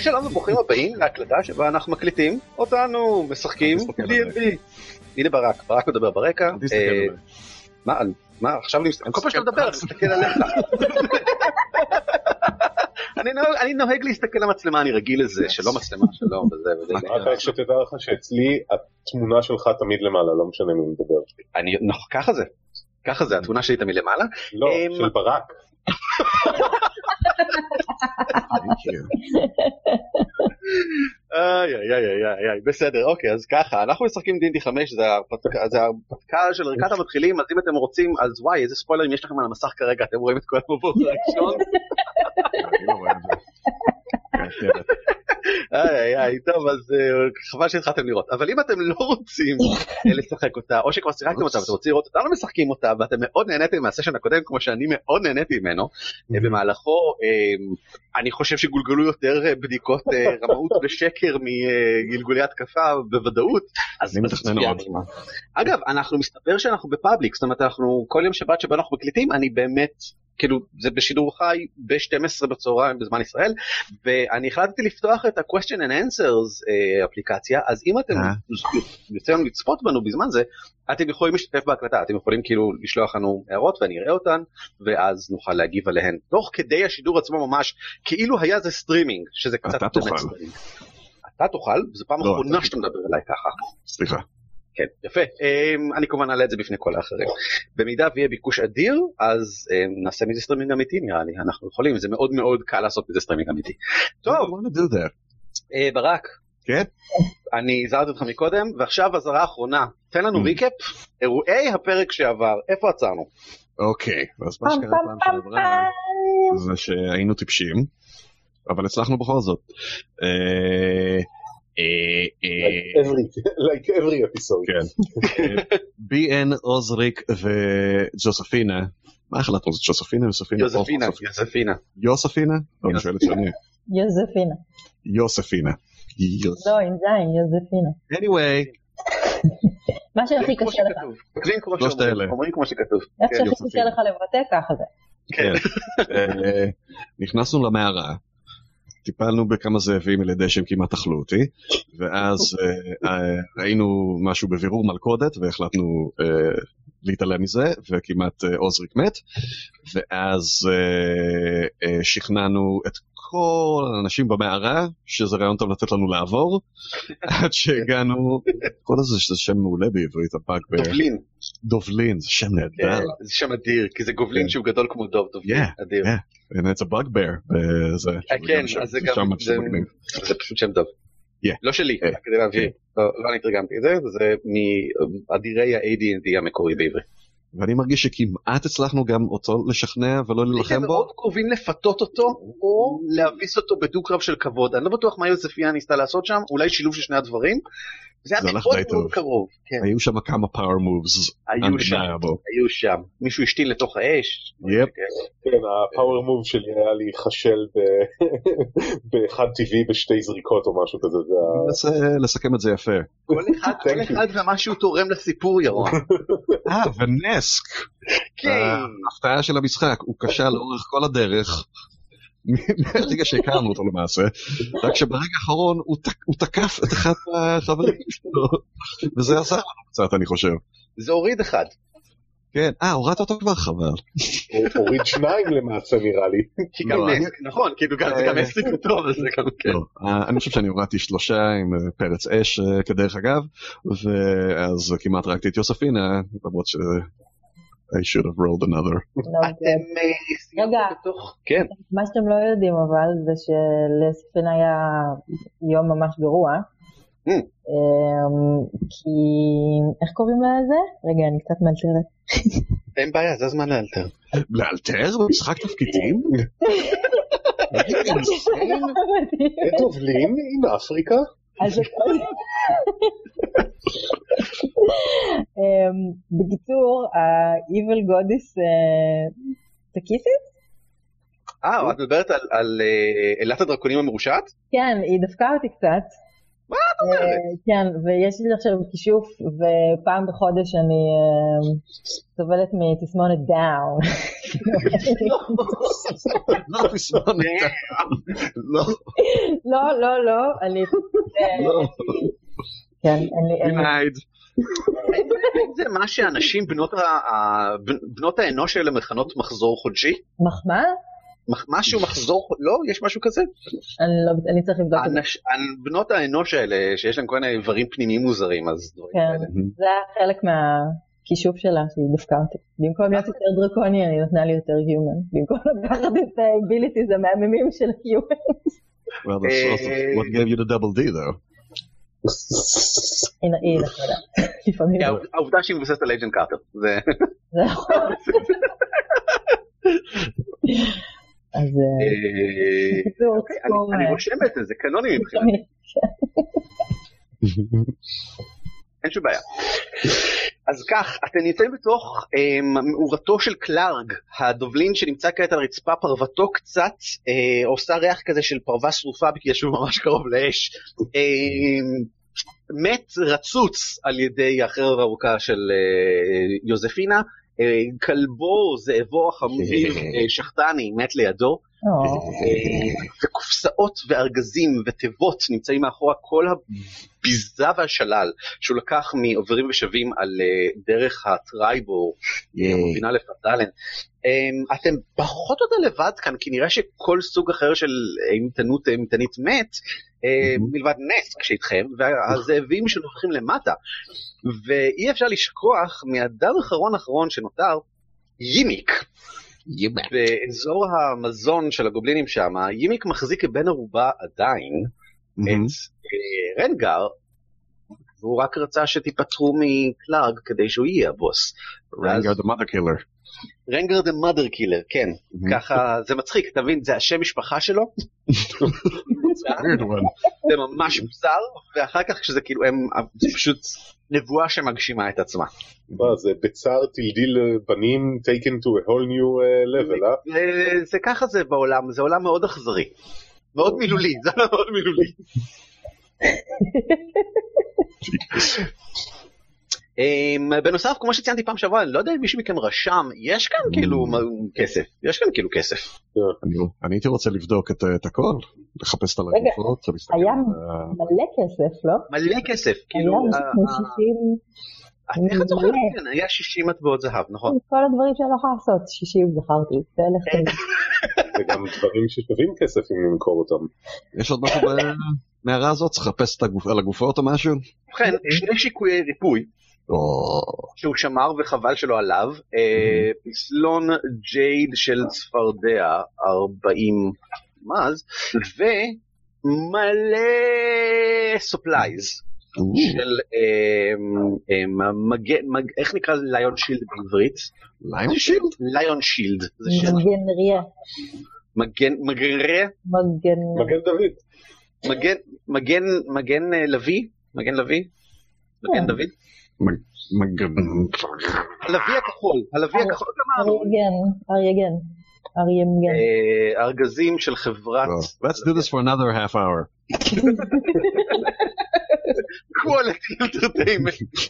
שלום וברוכים הבאים להקלטה שבה אנחנו מקליטים אותנו משחקים D&D. הנה ברק, ברק מדבר ברקע. אה, מה, מה עכשיו אני מסתכל, כל פעם שאתה מדבר אני מסתכל עליך. אני נוהג, להסתכל למצלמה, אני רגיל לזה, שלא מצלמה, שלום, וזה וזה. רק רק שתדע לך שאצלי התמונה שלך תמיד למעלה, לא משנה מי מדבר. אני, נכון, ככה זה, ככה זה, התמונה שלי תמיד למעלה. לא, אמ, של ברק. איי איי איי איי איי בסדר אוקיי אז ככה אנחנו משחקים דינדי 5 זה ההרפתקה זה ההרפתקה של ערכת המתחילים אז אם אתם רוצים אז וואי איזה ספוילרים יש לכם על המסך כרגע אתם רואים את כל המבוא הראשון. איי איי טוב אז אה, חבל שהתחלתם לראות אבל אם אתם לא רוצים אה, לשחק אותה או שכבר שיחקתם אותה ואתם רוצים לראות אותנו משחקים אותה ואתם מאוד נהניתם מהסשן הקודם כמו שאני מאוד נהניתי ממנו במהלכו אה, אני חושב שגולגלו יותר בדיקות רמאות ושקר מגלגולי התקפה בוודאות. אז. אגב אנחנו מסתבר שאנחנו בפאבליק זאת אומרת אנחנו כל יום שבת שבו אנחנו מקליטים אני באמת כאילו זה בשידור חי ב-12 בצהריים בזמן ישראל ואני החלטתי לפתוח את ה-question and answers אה, אפליקציה אז אם אתם אה. יוצא לנו לצפות בנו בזמן זה אתם יכולים להשתתף בהקלטה אתם יכולים כאילו לשלוח לנו הערות ואני אראה אותן ואז נוכל להגיב עליהן תוך כדי השידור עצמו ממש כאילו היה זה סטרימינג שזה קצת אתה תוכל. אתה תוכל זו פעם לא, אחרונה אתה- שאתה מדבר אליי ככה. סליחה. כן, יפה. אמ, אני כמובן אעלה את זה בפני כל האחרים. במידה ויהיה ביקוש אדיר, אז אמ, נעשה מזה סטרימינג אמיתי נראה לי. אנחנו יכולים, זה מאוד מאוד קל לעשות מזה סטרימינג אמיתי. טוב, אה, ברק, כן? אני הזהרתי אותך מקודם, ועכשיו אזהרה אחרונה. תן לנו Mm. recap, אירועי הפרק שעבר, איפה עצרנו? אוקיי, אז מה שקרה פעם שעברה זה שהיינו טיפשים, אבל הצלחנו בכל זאת. אה, אה, Like every- episode. כן. בי.אן עוזריק וג'וספינה, מה החלטנו? זה ג'וספינה וספינה? יוזפינה, או- יוזפינה. יוספינה? לא, אני שואל את שני. יוספינה. יוס. לא, עם זין, יוזפינה. anyway, מה שהכי קשה לך. שלושת האלה. אומרים כמו שכתוב. איך כן, שהכי. קשה לך לבטא, ככה זה. כן. אה, נכנסנו למערה, טיפלנו בכמה זאבים על ידי שהם כמעט אכלו אותי, ואז אה, אה, ראינו משהו בבירור מלכודת והחלטנו אה, להתעלם מזה, וכמעט אה, עוזריק מת, ואז אה, אה, שכנענו את כל האנשים במערה שזה רעיון טוב לתת לנו לעבור, עד שהגענו, כל הזה שזה שם מעולה בעברית, הפאק דובלין. בדובלין, זה שם כן, נהדר. זה שם אדיר, כי זה גובלין כן. שהוא גדול כמו דוב, דובלין, Yeah, אדיר. yeah. And it's a bugbear. וזה, כן, זה זה- משהו מגניב. זה פשוט שם טוב. לא שלי, אה, כדי להבהיר, לא לא אני תרגמתי את זה, זה מאדירי ה-AD&D המקורי בעברית. ואני מרגיש שכמעט הצלחנו גם אותו לשכנע ולא להילחם בו. מאוד קרובים לפתות אותו, או להביס אותו בדו-קרב של כבוד. אני לא בטוח מה יוספיה ניסתה לעשות שם, אולי שילוב של שני הדברים. זה היה מאוד מאוד טוב. קרוב. כן, היו שם כמה power moves. היו שם. היו שם. מישהו השתין לתוך האש. יפ. כן, הפאוור מוב שלי היה להיכשל באחד טבעי בשתי זריקות או משהו כזה. זה ה- ננסה לסכם את זה יפה. כל אחד, ומה שהוא תורם לסיפור, ירון. אה, ונסק. כן. ההפתעה של המשחק, הוא כשל לאורך כל הדרך. מהרגע שהכרנו אותו למעשה, רק שברגע האחרון הוא תק- הוא תקף את אחד מהחברים שלו, וזה עזר לנו קצת אני חושב. זה הוריד אחד. כן, אה, הורדת אותו כבר חבל. הוריד שניים למעשה נראה לי. נסק, נכון, כאילו גם- זה גם עסק טוב, אז זה גם כן. אה, אני חושב שאני הורדתי שלושה עם אה, פרץ אש אה, כדרך אגב, ואז כמעט הרגתי את יוספינה, למרות ש... I should have rolled another. אתם אה, סיימתם רגע. בתוך... כן. מה שאתם לא יודעים אבל זה שלספינה היה יום ממש גרוע. Mm. אמ, כי איך קוראים לזה? רגע אני קצת מאלתרת. אין בעיה, זה הזמן לאלתר. לאלתר במשחק תפקידים? את דובלין עם אפריקה? אמ, בקיצור, ה-Evil Goddess אה, טקיסיס? אה, את מדברת על- אה, אלת הדרקונים המרושעת? כן, היא דפקה אותי קצת. אה, כן, ויש לי עכשיו כישוף, ופעם בחודש אני אה, סובלת מתסמונת דאון. לא תסמונת. לא. לא, לא, לא, אני... לא. כן, אין לי... זה מה שאנשים בנות ה- בנות האנוש האלה מכנות מחזור חודשי? מחמאה? מח- משהו מחזור, לא? יש משהו כזה? אני לא- אני צריך לבדוק את זה. בנות האנוש האלה שיש להם כל מיני איברים פנימיים מוזרים, אז דברים כן, כאלה. זה היה חלק מהכישוף שלה שהיא דפקה אותי. במקום להיות יותר דרקוני, אני נתנה לי יותר human. במקום לקחת את ה abilities המהממים של ה-human. Well, that's also what gave you the double D though. היא נחמדה. לפעמים. העובד- העובדה שהיא מבוססת על אייג'נט קארטר. זה- נכון. אז אה, אה, אוקיי, אני- רושם את זה, זה קנוני מבחינתי, אין שום בעיה. אז כך, אתם נמצאים בתוך אה, מאורתו של קלארג, הדובלין שנמצא כעת על רצפה, פרוותו קצת אה, עושה ריח כזה של פרווה שרופה כי ישוב ממש קרוב לאש. אה, מת רצוץ על ידי החרב הארוכה של אה, יוזפינה, אה, כלבו, זאבו החמוביל, אה, שחטני, מת לידו. אה, וקופסאות וארגזים ותיבות נמצאים מאחורה כל הביזה והשלל שהוא לקח מעוברים ושבים על אה, דרך הטרייבור המובילה לפטלן. אה, אתם פחות או יותר לבד כאן כי נראה שכל סוג אחר של אימתנות אימתנית מת אה, מלבד נסק שאיתכם והזאבים שנוכחים למטה ואי אפשר לשכוח מהדר אחרון אחרון שנותר יימיק. באזור המזון של הגובלינים שם, יימיק מחזיק כבן ערובה עדיין Mhm. את אה, רנגר, והוא רק רצה שתיפטרו מקלארג כדי שהוא יהיה הבוס. Rengar the mother killer. רנגר the mother killer, כן, Mhm. ככה זה מצחיק, אתה מבין, זה השם משפחה שלו. זה ממש מוזר, ואחר כך כשזה כאילו, הם, זה פשוט נבואה שמגשימה את עצמה. מה זה בצער תלדיל בנים taken to a whole new uh, level, אה? זה- זה ככה זה בעולם, זה עולם מאוד אכזרי. מאוד מילולי, זה עולם מאוד מילולי. אמ, בנוסף, כמו שציינתי פעם שעברה, אני לא יודע אם מישהו מכם רשם, יש כאן כאילו מ- כסף, יש כאן כאילו כסף. אני- אני הייתי רוצה לבדוק את את הכל, לחפש את להסתכל היה מלא כסף, לא? מלא כסף, כאילו, היה משהו ה- כמו ה- 60, איך את זוכרת? כן, היה 60 מטבעות זהב, נכון. כל הדברים שאני לא יכולה לעשות, 60 זכרתי, כן. תלך. וגם דברים ששווים כסף אם נמכור אותם. יש עוד משהו במערה הזאת? צריך לחפש על הגופות או משהו? ובכן, שני שיקויי ריפוי. שהוא שמר וחבל שלא עליו, אה, פסלון ג'ייד של צפרדע, 40 מז, ומלא סופלייז. של מגן, מג- איך נקרא ליון שילד בעברית? ליון שילד? ליון שילד. מגן ריה, מגן, מגן... מגן דוד. מגן, מגן, מגן אה, לביא, מגן לביא, מגן כן. דוד, מג- הלוי הכחול, הלוי הכחול גמרנו, ארייגן, ארייגן, אריימגן. אה, ארגזים של חברת Let's do this for another half hour. quality entertainment.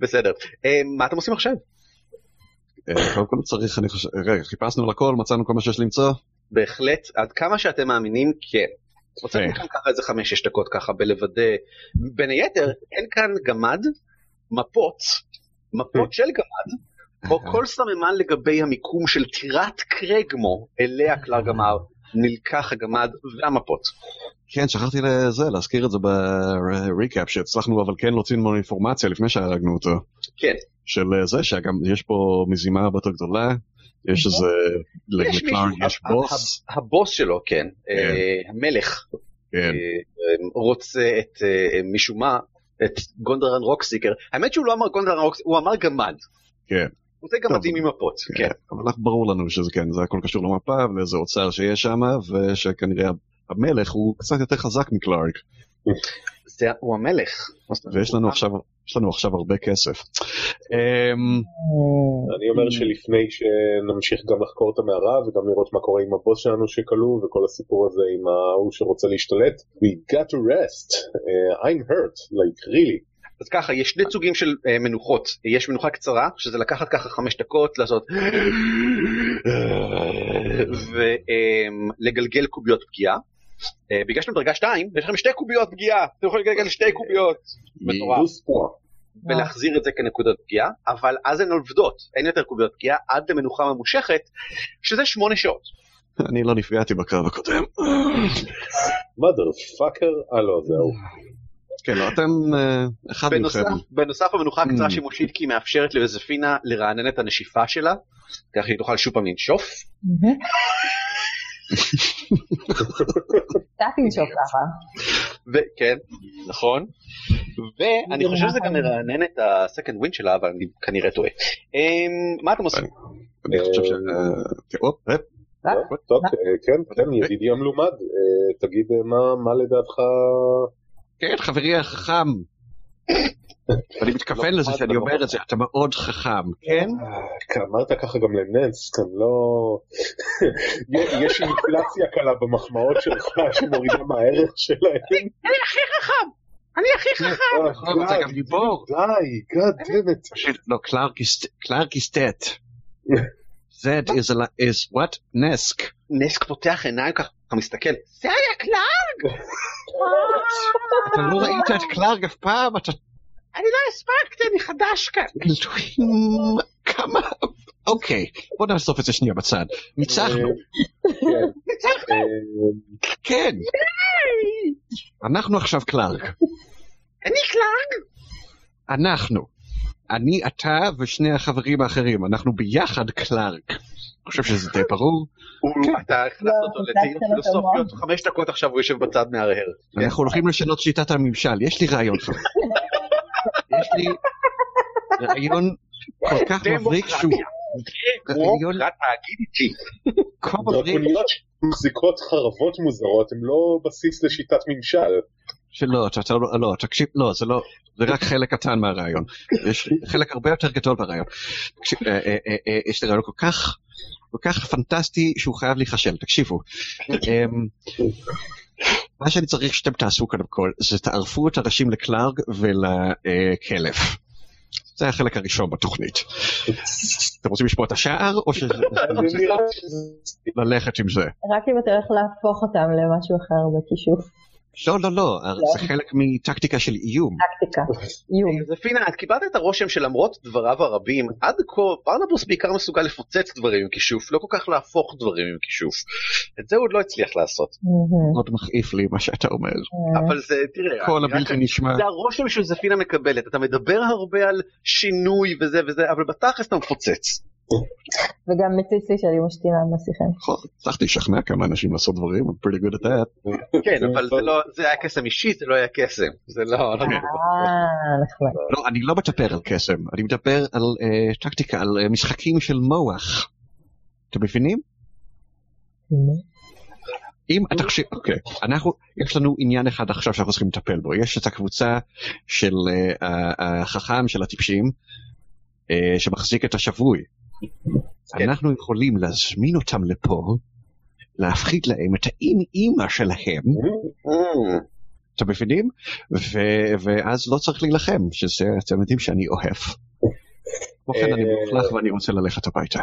בסדר, אה, מה אתם עושים עכשיו? אה, קודם כל צריך, אני חושב, רגע, חיפשנו לכל, מצאנו כל מה שיש למצוא. בהחלט, עד כמה שאתם מאמינים, כן. רוצה כן. לכם ככה איזה חמש-שש דקות ככה בלוודא. בין היתר, אין כאן גמד, מפות, מפות של גמד, או כל סממן לגבי המיקום של טירת קרגמו, אליה קלאר גמר, נלקח הגמד והמפות. כן, שכחתי לזה, להזכיר את זה בריקאפ, שהצלחנו אבל כן להוציא ממנו אינפורמציה לפני שהרגנו אותו. כן. של אה, זה, שגם יש פה מזימה הרבה יותר גדולה, יש איזה, מישהו, יש בוס. הבוס שלו, כן, אה, המלך, כן, אה, אה, רוצה את, משום מה, את גונדרן רוקסיקר. האמת שהוא לא אמר גונדרן רוקסיקר, הוא אמר גמד. כן. הוא רוצה גמדים עם מפות, כן. אבל אנחנו- ברור לנו שזה כן, זה הכל קשור למפה ולאיזה אוצר שיש שם, ושכנראה המלך הוא קצת יותר חזק מקלארק. זה הוא המלך. ויש לנו עכשיו, יש לנו עכשיו הרבה כסף. אמ, אני אומר שלפני שנמשיך גם לחקור את המערה וגם לראות מה קורה עם הבוס שלנו שכלוא וכל הסיפור הזה עם ההוא שרוצה להשתלט, we got to rest, uh, I'm hurt, like really. אז ככה, יש שני סוגים של אה, מנוחות. יש מנוחה קצרה, שזה לקחת ככה חמש דקות, לעשות... ולגלגל קוביות פגיעה. אה, בגלל שאתם דרגה 2, יש לכם שתי קוביות פגיעה, אתם יכולים לגלגל שתי קוביות. מטורף. פה. ולהחזיר את זה כנקודות פגיעה, אבל אז הן עובדות, אין יותר קוביות פגיעה עד למנוחה ממושכת, שזה שמונה שעות. אני לא נפגעתי בקרב הקודם. mother fucker, אה לא, זהו. כן, לא, אתם אה, אחד מכם. בנוסף המנוחה הקצרה Mm. שימושית כי היא מאפשרת ליוזפינה לרענן את הנשיפה שלה, כך היא תוכל שוב פעם לנשוף. קצת תנשוף ככה. וכן, נכון. ואני חושב שזה גם מרענן את ה-second wind שלה, אבל אני כנראה טועה. אמ, מה אתם עושים? אני חושב ש... אה, הופ. טוב, טוב, אה, כן, כן, ידידי המלומד, אה, תגיד אה, מה- מה לדעתך... כן, חברי החכם. אני מתכוון לזה שאני אומר את זה, אתה מאוד חכם, כן? אה, אמרת ככה גם לנס, כאן לא... יש אינפלציה קלה במחמאות שלך שמורידה מהערך שלהם. אני הכי חכם! אני הכי חכם! נכון, אתה גם גיבור. די, God damn it. פשוט, לא, קלארק dead. that is a li- is what? נסק. נסק פותח עיניים ככה, אתה מסתכל, זה היה קלארק! אתה לא ראית את קלארק אף פעם? אתה... אני לא הספקתי, אני חדש כאן. אלוהים, כמה... אוקיי, בוא נאסוף את זה שנייה בצד. ניצחנו, אה, כן. אנחנו עכשיו קלארק. אני קלארק? אנחנו. אני, אתה ושני החברים האחרים, אנחנו ביחד קלארק. אני חושב שזה די ברור. הוא- אתה הכנסת אותו לא, פתחת לו את פילוסופיות, חמש דקות עכשיו הוא יושב בצד מהרהר. אנחנו הולכים לשנות שיטת הממשל, יש לי רעיון חבר. יש לי רעיון כל כך מבריק שהוא דרקוניות שמחזיקות חרבות מוזרות הן לא בסיס לשיטת ממשל. שלא, אתה, אתה לא, לא, תקשיב, לא, זה לא, זה רק חלק קטן מהרעיון. יש חלק הרבה יותר גדול ברעיון. תקשיב, אה, אה, אה, יש לי רעיון כל כך, כל כך פנטסטי שהוא חייב להיכשל, תקשיבו. אמ, מה שאני צריך שאתם תעשו קודם כל, זה תערפו את הראשים לקלארג ולכלב. זה החלק הראשון בתוכנית. אתם רוצים לשמוע את השער, או שזה- ללכת עם זה? רק אם אתה הולך להפוך אותם למשהו אחר בכישוף. לא, לא, לא, זה חלק מטקטיקה של איום. טקטיקה. איום. יוזפינה, את קיבלת את הרושם שלמרות דבריו הרבים, עד כה ברנבוס בעיקר מסוגל לפוצץ דברים עם כישוף, לא כל כך להפוך דברים עם כישוף. את זה הוא עוד לא הצליח לעשות. מאוד מכעיף לי מה שאתה אומר. אבל זה, תראה, כל הבלתי נשמע. זה הרושם שיוזפינה מקבלת, אתה מדבר הרבה על שינוי וזה וזה, אבל בתכלס אתה מפוצץ. וגם מציץ לי שאני משתינה מסיכם. נכון, הצלחתי לשכנע כמה אנשים לעשות דברים, I'm pretty good at that. כן, אבל זה לא, זה היה קסם אישי, זה לא היה קסם. זה לא, לא אה, נחמד. לא, אני לא מדבר על קסם, אני מדבר על אה, טקטיקה, על אה, משחקים של מוח. אתם מבינים? אם אתה חושב, אוקיי, אנחנו, יש לנו עניין אחד עכשיו שאנחנו צריכים לטפל בו, יש את הקבוצה של אה, החכם של הטיפשים, שמחזיק את השבוי. כן. אנחנו יכולים להזמין אותם לפה, להפחית להם את האם אימא שלהם, אתם מבינים? ואז לא צריך להילחם, שזה, אתם יודעים שאני אוהב. כמו כן, אני אה, מוכלך ואני רוצה ללכת הביתה.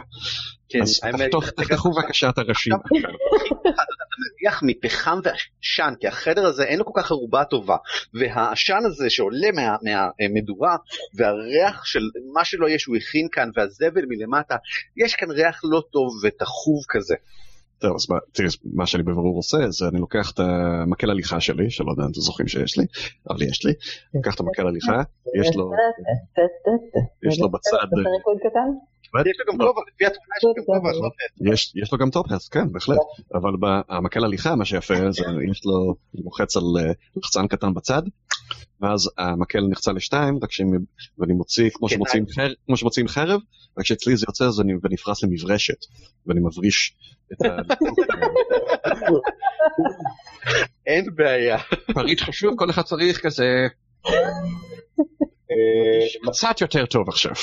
כן, אז תחתכו בבקשה את הראשים. מריח מפחם ועשן, כי החדר הזה אין לו כל כך ערובה טובה, והעשן הזה שעולה מה- מהמדורה, והריח של מה שלא יהיה שהוא הכין כאן, והזבל מלמטה, יש כאן ריח לא טוב ותחוב כזה. טוב, אז מה, תראי, מה שאני בבירור עושה, זה אני לוקח את המקל הליכה שלי, שלא יודע אם אתם זוכרים שיש לי, אבל יש לי, לוקח את המקל הליכה, יש לו, יש לו בצד? יש לו גם כובע, לפי התמונה יש לו גם כובע, עובד. יש, יש לו גם טופס, כן, בהחלט. אבל במקל הליכה, מה שיפה, זה יש לו, הוא לוחץ על אה, לחצן קטן בצד, ואז המקל נחצה לשתיים, רק שאני, ואני מוציא, כמו כן, שמוציאים חרב, כמו שמוציאים חרב, רק שאצלי זה יוצא אז אני, ונפרס למברשת, ואני מבריש את ה... אין בעיה. פריט חשוב, כל אחד צריך כזה אה, קצת יותר טוב עכשיו.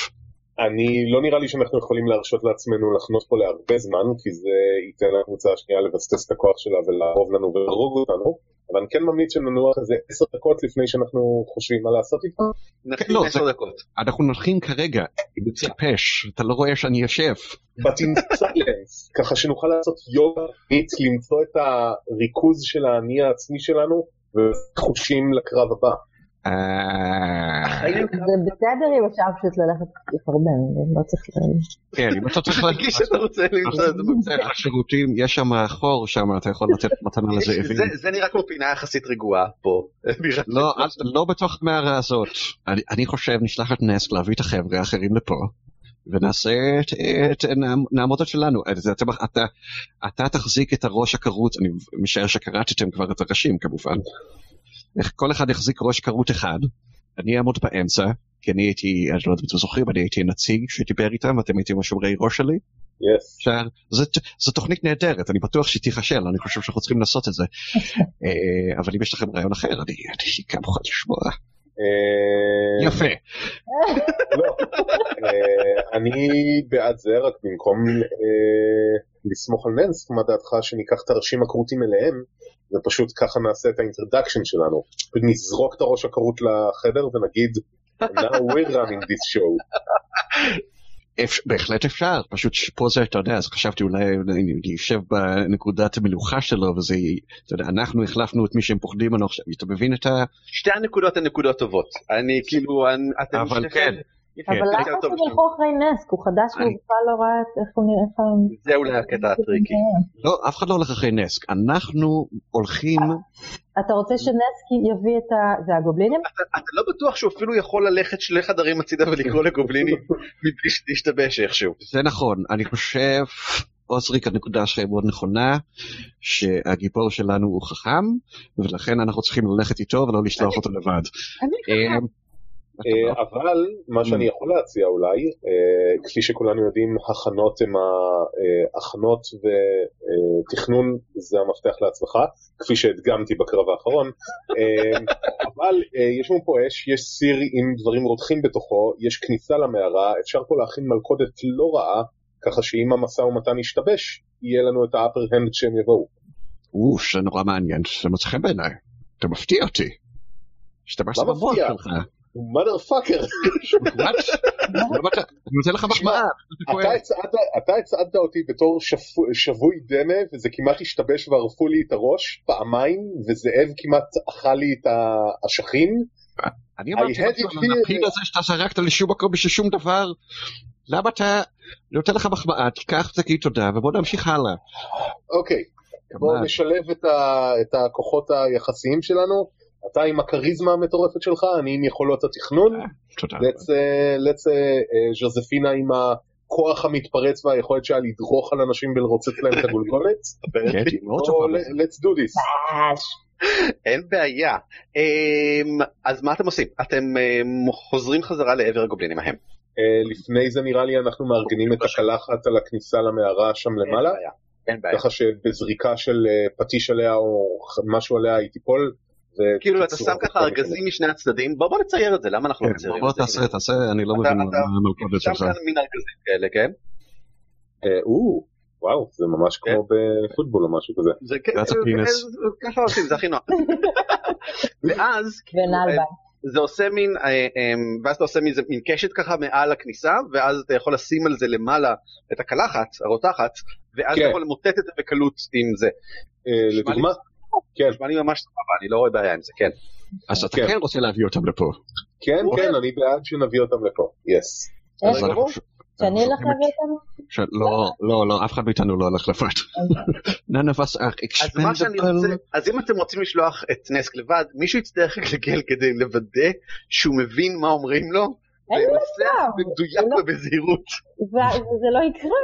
אני לא נראה לי שאנחנו יכולים להרשות לעצמנו לחנות פה להרבה זמן, כי זה ייתן לקבוצה השנייה לבסס את הכוח שלה ולערוב לנו ולהרוג אותנו, אבל אני כן ממליץ שננוח איזה עשר דקות לפני שאנחנו חושבים מה לעשות איתו. נחים לא, עשר דקות. אנחנו נתחיל כרגע, טיפש, אתה לא רואה שאני יושב. But in silence, ככה שנוכל לעשות יוגה, למצוא את הריכוז של האני העצמי שלנו וחושים לקרב הבא. אה, זה בסדר אם אפשר פשוט ללכת לפרבן, לא צריך... כן, אם אתה צריך תרגיש שאתה רוצה למצוא את זה לשירותים, יש שם חור שם, אתה יכול לתת מתנה לזאבים. זה- נראה כמו פינה יחסית רגועה פה. לא, לא בתוך המערה הזאת. אני- אני חושב נשלח את נס להביא את החבר'ה האחרים לפה. ונעשה את, את נעמ- נעמוד את שלנו. אז אתה, אתה, אתה תחזיק את הראש הכרות, אני משער שקראתם כבר את הראשים כמובן. כל אחד יחזיק ראש כרות אחד, אני אעמוד באמצע, כי אני הייתי, אני לא יודע אם אתם זוכרים, אני הייתי נציג שדיבר איתם, ואתם הייתם השומרי ראש שלי. זו- זו תוכנית נהדרת, אני בטוח שהיא תיכשל, אני חושב שאנחנו צריכים לעשות את זה. אה, אבל אם יש לכם רעיון אחר, אני אני גם יכול לשמוע. אה, יפה. לא. אה, אני בעד זה, רק במקום אה, לסמוך על ננס, מה דעתך שניקח את הראשים הכרותים אליהם, ופשוט ככה נעשה את האינטרדקשן שלנו. נזרוק את הראש הכרות לחדר ונגיד, now we're running this show. בהחלט אפשר, פשוט פה זה, אתה יודע, אז חשבתי אולי אני יושב בנקודת המלוכה שלו, וזה, אתה יודע, אנחנו החלפנו את מי שהם פוחדים ממנו עכשיו, אתה מבין את ה... שתי הנקודות הן נקודות טובות. אני כאילו, אני- אתם אבל כן. יפה, אבל זה למה יותר טוב אתם שם. ילכו אחרי נס? כי הוא חדש והוא אני- בכלל לא ראה את- איך הוא נראה. זה אולי הקטע הטריקי. לא, אף אחד לא הולך אחרי נס, אנחנו הולכים, אתה רוצה שנסקי יביא את ה... זה הגובלינים? אתה לא בטוח שהוא אפילו יכול ללכת שני חדרים הצידה ולקרוא לגובלינים מבלי להשתבש איכשהו. זה נכון, אני חושב, עוזריק, הנקודה שלך היא מאוד נכונה, שהגיבור שלנו הוא חכם, ולכן אנחנו צריכים ללכת איתו ולא לשלוח אותו לבד. אה, אה, אבל מה שאני יכול להציע אולי, אה, כפי שכולנו יודעים, הכנות הם ההכנות ותכנון זה המפתח להצלחה, כפי שהדגמתי בקרב האחרון, אה, אבל אה, יש לנו פה אש, יש סיר עם דברים רותחים בתוכו, יש כניסה למערה, אפשר פה להכין מלכודת לא רעה, ככה שאם המשא ומתן ישתבש, יהיה לנו את האפר הנד שהם יבואו. או, זה נורא מעניין, זה מוצא חן בעיניי, אתה מפתיע אותי. השתמשת במוח? שלך. Mother fucker. אני נותן לך מחמאה. אתה הצעדת, אותי בתור שבוי דמה וזה כמעט השתבש וערפו לי את הראש פעמיים וזאב כמעט אכל לי את האשכים. אני אמרתי לך, here. הפיל הזה שאתה זרקת לשום מקום בשביל שום דבר, למה אתה... אני נותן לך מחמאה, תיקח תגיד תודה ובוא נמשיך הלאה. אוקיי, בואו. נשלב את, ה, את הכוחות היחסיים שלנו. אתה עם הכריזמה המטורפת שלך, אני עם יכולות התכנון. תודה. let's, let's uh, uh, ז'וזפינה עם הכוח המתפרץ והיכולת שלה לדרוך על אנשים ולרוצץ להם את הגולגולת. כן, let's do this. אין בעיה. אמ, אז מה אתם עושים? אתם חוזרים חזרה לעבר הגובלינים ההם. לפני זה נראה לי אנחנו מארגנים את הקלחת על הכניסה למערה שם למעלה, אין בעיה. ככה שבזריקה של פטיש עליה או משהו עליה היא תיפול. כאילו אתה שם ככה ארגזים משני הצדדים, בוא בוא נצייר את זה, למה אנחנו לא כן, מציירים בוא את זה? תעשה, תעשה, אני לא אתה- מבין אתה- מה המלכודת שם שלך. כאן מין ארגזים כאלה, כן? אה, או, וואו, זה ממש כן. כמו בפוטבול או משהו כזה. זה כן. אה, ככה עושים, זה הכי נוח. ואז כאילו, אה. זה עושה מין, ואז אתה עושה מזה מין קשת ככה מעל הכניסה, ואז אתה יכול לשים על זה למעלה את הקלחת הרותחת, ואז כן. אתה יכול למוטט את זה בקלות עם זה. לדוגמה, כן, לי ממש סבבה, אני לא רואה בעיה עם זה, כן. אז אתה כן. כן רוצה להביא אותם לפה. כן, הוא כן, אני בעד שנביא אותם לפה, יס. ש- שאני אלך להביא אותנו? ש- לא, לא, לא, אף אחד מאיתנו לא הולך לפרט. None of us are אז מה שאני רוצה, expendable. אז אם אתם רוצים לשלוח את נסק לבד, מישהו יצטרך לגלגל כדי לוודא שהוא מבין מה אומרים לו, מצב. במדויק לא. ובזהירות. וזה לא יקרה.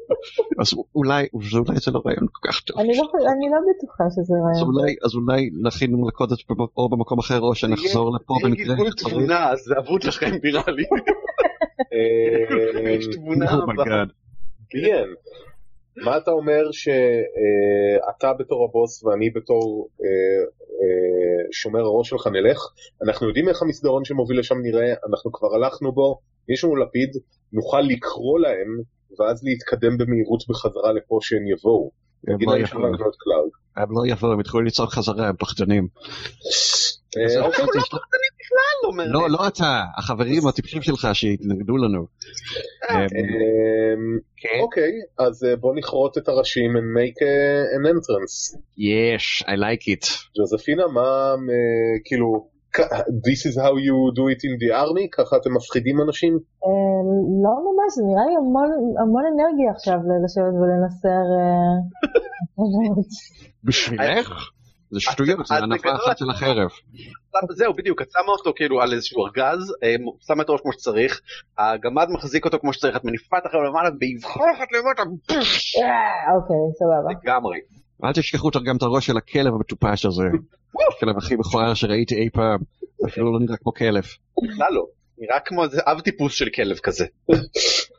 אז אולי, אולי זה לא רעיון כל כך טוב. אני לא לא בטוחה שזה רעיון. אז אולי נכין מלכודת במ- או במקום אחר או שנחזור לפה במקרה שצריך. תבונה, זה אבוד לכם נראה לי. אה, יש תבונה Oh הבאה. מה אתה אומר שאתה בתור הבוס ואני בתור אה, אה, שומר הראש שלך נלך? אנחנו יודעים איך המסדרון שמוביל לשם נראה, אנחנו כבר הלכנו בו, יש לנו לפיד, נוכל לקרוא להם ואז להתקדם במהירות בחזרה לפה שהם יבואו. הם לא יבואו. הם לא יבואו, הם יתחילו לצעוק חזרה, הם פחדנים. אה, אנחנו אוקיי. לא פחדנים בכלל, אומר. לא, לא אתה, החברים הטיפשים שלך שהתנגדו לנו. הם- אמ, כן. אוקיי, אז אה, בוא נכרות את הראשים and make an entrance. Yes, I like it. ג'וזפינה, מה, אה, כאילו, this is how you do it in the army? ככה אתם מפחידים אנשים? אה, לא ממש, זה נראה לי המון, אנרגיה עכשיו לשבת ולנסר. אה, בשבילך? זה שטויות, זה אז הנפה אחת של החרב. זהו בדיוק את שמה אותו כאילו על איזשהו ארגז אה, שמה את הראש כמו שצריך הגמד מחזיק אותו כמו שצריך את מניפה את החרב למעלה באבחה אחת למטה אוקיי, סבבה. לגמרי. אל תשכחו גם את הראש של הכלב המטופש הזה. הכלב הכי מכוער שראיתי אי פעם. אפילו לא נראה כמו כלב. בכלל לא נראה כמו איזה אב טיפוס של כלב כזה.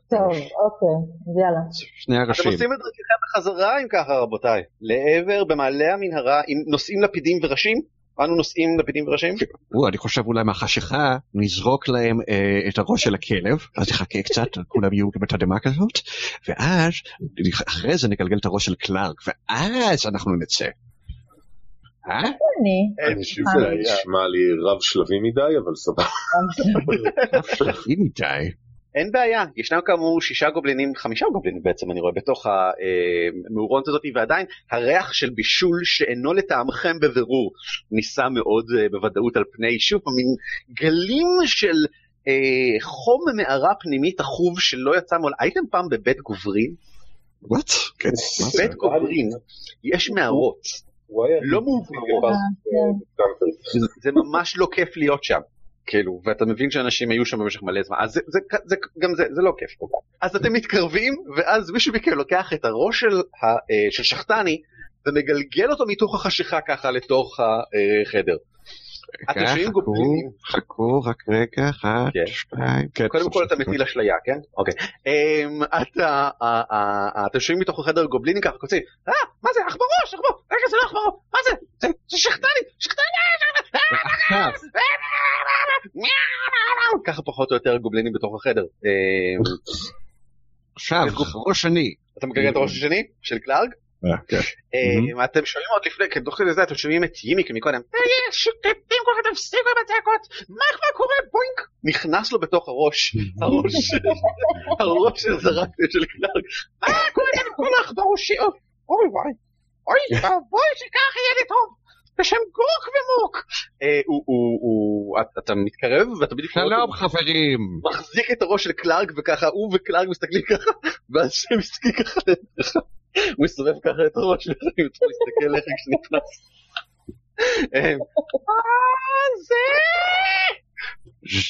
טוב, אוקיי, יאללה. שני אתם הראשים. עושים את דרככם בחזרה אם ככה רבותיי לעבר במעלה המנהרה עם נושאים לפידים וראשים אנו נושאים לפידים וראשים או, אני חושב אולי מהחשיכה נזרוק להם אה, את הראש של הכלב, אז נחכה קצת, כולם יהיו בתדהמה כזאת, ואז אחרי זה נגלגל את הראש של קלארק, ואז אנחנו נצא. אה? אני, אני חושב שזה נשמע לי רב שלבי מדי, אבל סבבה. שלבים מדי. אין בעיה, ישנם כאמור שישה גובלינים, חמישה גובלינים בעצם אני רואה בתוך המאורעות הזאת ועדיין הריח של בישול שאינו לטעמכם בבירור נישא מאוד אה, בוודאות על פני שוב מין גלים של אה, חום מערה פנימית עכוב שלא יצא מעולם. הייתם פעם בבית גוברין? וואט? כן, מה זה? בית גוברין יש מערות, לא מאווררות, זה, זה ממש לא כיף להיות שם. כאילו, ואתה מבין שאנשים היו שם במשך מלא זמן, אז זה, זה, זה, גם זה, זה לא כיף. אז אתם מתקרבים, ואז מישהו מכם לוקח את הראש של, ה, אה, של שחטני, ומגלגל אותו מתוך החשיכה ככה לתוך החדר. שומעים חכו, גובלינים? חכו, רק רגע, אחת, כן. שתיים, כן. קודם כל אתה מטיל אשליה, כן? אוקיי. אמ, אה, אה, אה, אתם שומעים מתוך החדר גובלינים ככה קוצים, אה, מה זה, עכברוש, עכבור, רגע זה לא עכברוש, מה זה, זה, שחטני, שחטני, ככה פחות או יותר גובלינים בתוך החדר. אמ, עכשיו, ראש שני. אתה מגלגל את הראש השני של קלארג? כן. אמ, אתם שומעים עוד לפני, תוך כדי זה אתם שומעים את ימיק מקודם, "אה, שותתים כל אחד תפסיקו עם הצעקות, מה כבר קורה בוינק? נכנס לו בתוך הראש, הראש הראש שזרקתי של קלארג, מה קורה כאן כל העכברושים? אוי וואי, אוי ואבוי שכך יהיה לי טוב, בשם גוק ומוק. אה, אתה מתקרב ואתה בדיוק שלום חברים. מחזיק את הראש של קלארק וככה הוא וקלארק מסתכלים ככה ואז שהם מסתכלים ככה. הוא מסתובב ככה את הראש שלך הוא מסתכל עליך כשנכנס. אה, מה זה?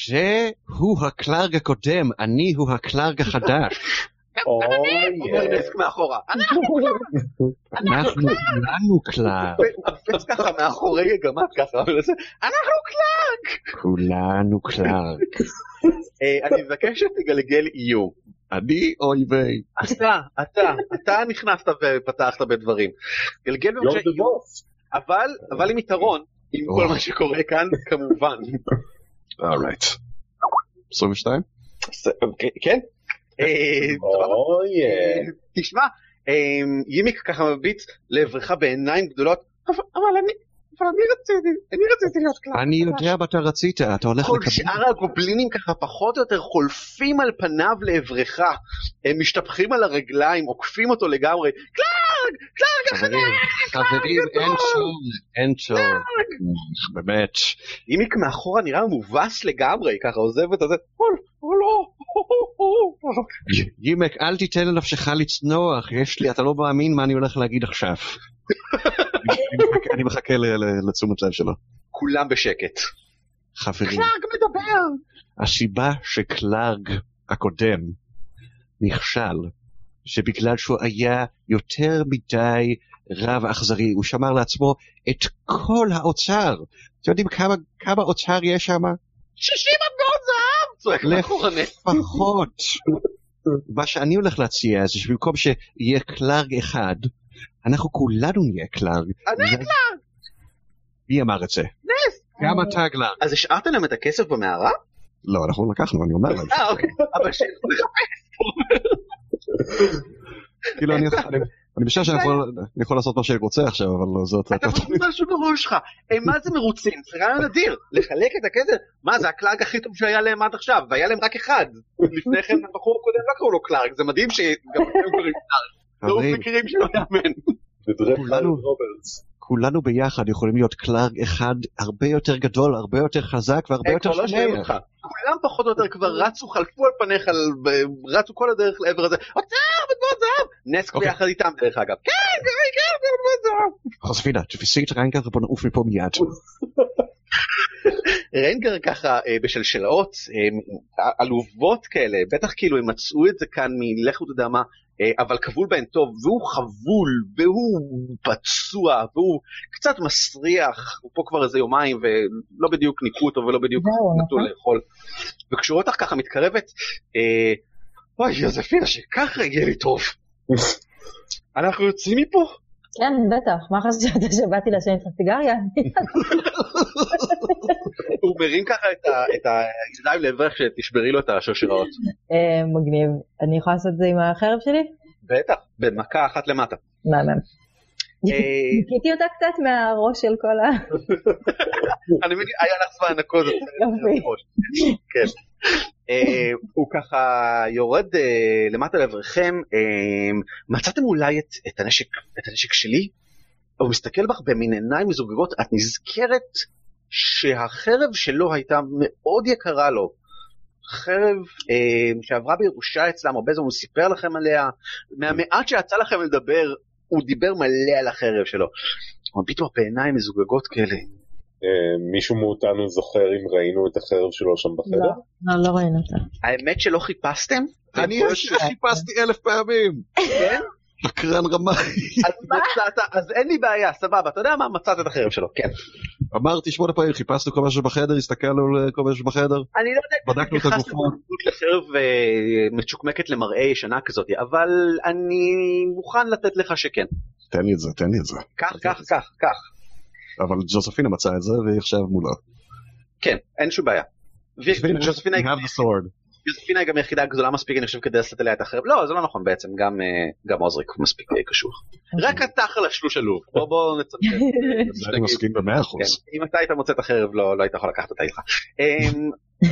זה הוא הקלארג הקודם, אני הוא הקלארג החדש. דסק מאחורה. אנחנו אנחנו כולנו קלארג. קופץ ככה מאחורי הגמד ככה. אנחנו קלארק. כולנו קלארג. אה, אני מבקש שתגלגל איום. אני אויבי. אתה, אתה, אתה נכנסת ופתחת בדברים. גלגל boss. אבל, אבל עם יתרון, עם כל מה שקורה כאן, כמובן. אורייט. 22? אז, אוקיי, כן? אה. אוי, אה. תשמע, אה, ימיק ככה מביט לעברך בעיניים גדולות, אבל אני, אבל אני רציתי, אני רציתי להיות קלאס. אני יודע מה אתה רצית, אתה הולך כל לקבל. שאר הגובלינים ככה פחות או יותר חולפים על פניו לעברך, הם משתפכים על הרגליים, עוקפים אותו לגמרי, קלארג, קלארג חברים, חברים, אין צורך, אין צורך. באמת. ימיק מאחורה נראה מובס לגמרי, ככה עוזב את הזה, או לא. גימק, אל תיתן לנפשך לצנוח, יש לי, אתה לא מאמין מה אני הולך להגיד עכשיו. אני מחכה- לתשומת לב שלו. כולם בשקט. חברים, קלארג מדבר! הסיבה שקלארג הקודם נכשל, שבגלל שהוא היה יותר מדי רב אכזרי, הוא שמר לעצמו את כל האוצר. אתם יודעים כמה, כמה אוצר יש שם? 60 אדמות זהב! צועק מאחורנית. לפחות. מה שאני הולך להציע זה שבמקום שיהיה קלארג אחד, אנחנו כולנו נהיה קלארג. אני ו- מי אמר את זה? נס! גם אתה קלארג. אז השארתם להם את הכסף במערה? לא, אנחנו לקחנו, אני אומר להם. אה, אוקיי. אבל שילכו לחפש. כאילו, אני אני- חושב שאני יכול- לעשות מה שאני רוצה עכשיו, אבל זאת... אתה פשוט משהו בראש שלך. הם מה זה מרוצים? זה רעיון אדיר. לחלק את הכסף? מה, זה הקלארג הכי טוב שהיה להם עד עכשיו, והיה להם רק אחד. לפני כן הבחור הקודם לא קראו לו קלארג, זה מדהים שגם אתם קוראים קלארג. לא מכירים שלא יאמן. כולנו- רוברטס. כולנו ביחד יכולים להיות קלארג אחד הרבה יותר גדול, הרבה יותר חזק והרבה יותר לא. אותך. כולם פחות או יותר כבר רצו, חלפו על פניך, רצו כל הדרך לעבר הזה. אוצר, בדמות זהב! נס אוקיי. ביחד איתם דרך אגב. כן, כן, כן, בדמות זהב. חוספינה, תפסי את ריינגר ובוא נעוף מפה מיד. ריינגר ככה אה, בשלשלאות אה, עלובות כאלה, בטח כאילו הם מצאו את זה כאן מלך הוא יודע מה, אה, אבל כבול בהן טוב, והוא חבול, והוא פצוע, והוא קצת מסריח, הוא פה כבר איזה יומיים ולא בדיוק ניקו אותו ולא בדיוק נתנו נכון. לאכול. וכשהוא רואה אותך ככה מתקרבת, אוי יוזפינה שככה יהיה לי טוב. אנחנו יוצאים מפה? כן, בטח. מה חשבת שבאתי לעשן איתך סיגריה? הוא מרים ככה את הידיים לעברך שתשברי לו את השרשראות. אה, מגניב. אני יכולה לעשות את זה עם החרב שלי? בטח, במכה אחת למטה. מהמם. אה, ניקיתי אותה קצת מהראש של כל ה... אני מבין, היה לך זמן לנקות את זה. יופי. כן. אה, הוא ככה יורד אה, למטה לעברכם, אה, מצאתם אולי את, את, הנשק, את הנשק שלי? הוא מסתכל בך במין עיניים מזוגגות, את נזכרת שהחרב שלו הייתה מאוד יקרה לו. חרב אה, שעברה בירושה אצלם הרבה זמן, הוא סיפר לכם עליה, מהמעט שיצא לכם לדבר, הוא דיבר מלא על החרב שלו. הוא מביט בעיניים מזוגגות כאלה. אה, מישהו מאותנו זוכר אם ראינו את החרב שלו שם בחדר? לא, לא, לא ראינו אותה. האמת שלא חיפשתם? אני חיפשתי אלף פעמים. כן? שקרן רמאי. אז מצאת, אז אין לי בעיה, סבבה, אתה יודע מה? מצאת את החרב שלו, כן. אמרתי שמונה פעמים, חיפשנו כל מה שבחדר, הסתכלנו על כל מה שבחדר, אני לא יודע בדקנו את. בדמות לחרב אה, מצ'וקמקת למראה ישנה כזאת, אבל אני מוכן לתת לך שכן. תן לי את זה, תן לי את זה. כך, כך, כך, כך. אבל ג'וזפינה מצאה את זה, והיא עכשיו מולו. כן, אין שום בעיה. יוזפינה היא גם יחידה גדולה מספיק, אני חושב, כדי לשאת עליה את החרב. לא, זה לא נכון בעצם, גם, אה, גם עוזריק מספיק אה, קשוח. רק אתה חלשלוש עלוב. בוא בוא נצטט. אני מסכים במאה אחוז. כן, אם אתה היית מוצא את החרב לא, לא היית יכול לקחת אותה איתך. אמ,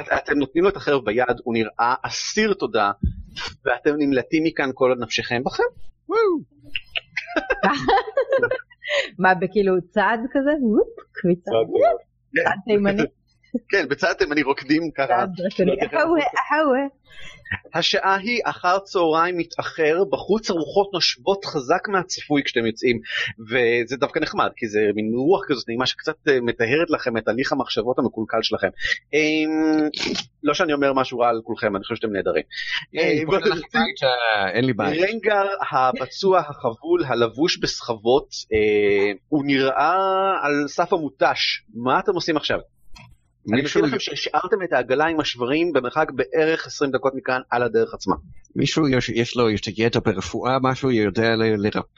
את- אתם נותנים לו את החרב ביד, הוא נראה אסיר תודה, ואתם נמלטים מכאן כל עוד נפשכם בכם. מה, בכאילו צעד כזה? וופ, קביצה. צעד, תימני. כן, בצד תימני רוקדים ככה. אחווה. השעה היא אחר צהריים מתאחר, בחוץ הרוחות נושבות חזק מהצפוי כשאתם יוצאים, וזה דווקא נחמד, כי זה מין רוח כזאת נעימה שקצת אה, מטהרת לכם את הליך המחשבות המקולקל שלכם. אמ, לא שאני אומר משהו רע על כולכם, אני חושב שאתם נהדרים. אה, נתחיל. אין לי בעיה. רנגר הפצוע החבול הלבוש בסחבות אה, הוא נראה על סף המותש מה אתם עושים עכשיו? אני מזכיר לכם שהשארתם את העגלה עם השברים במרחק בערך 20 דקות מכאן על הדרך עצמה. מישהו יש, יש לו את הידע ברפואה, משהו, יודע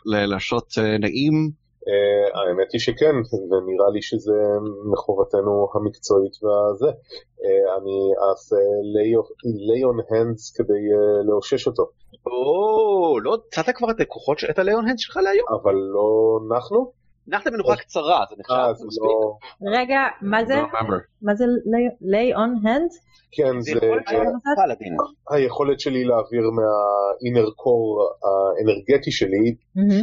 לעשות אה, נעים? אה, האמת היא שכן, ונראה לי שזה מחובתנו המקצועית והזה. אה, אני אעשה ליון הנדס כדי לאושש אותו, או לא הצעת כבר את הכוחות של- את הליאון הנד שלך להיום? אבל לא נחנו? נחת מנוחה קצרה זה נחשב אה, זה מספיק. לא... רגע, מה זה? מה זה lay on hand? כן, זה פלאדין. היכולת שלי להעביר מהאינר קור האנרגטי שלי.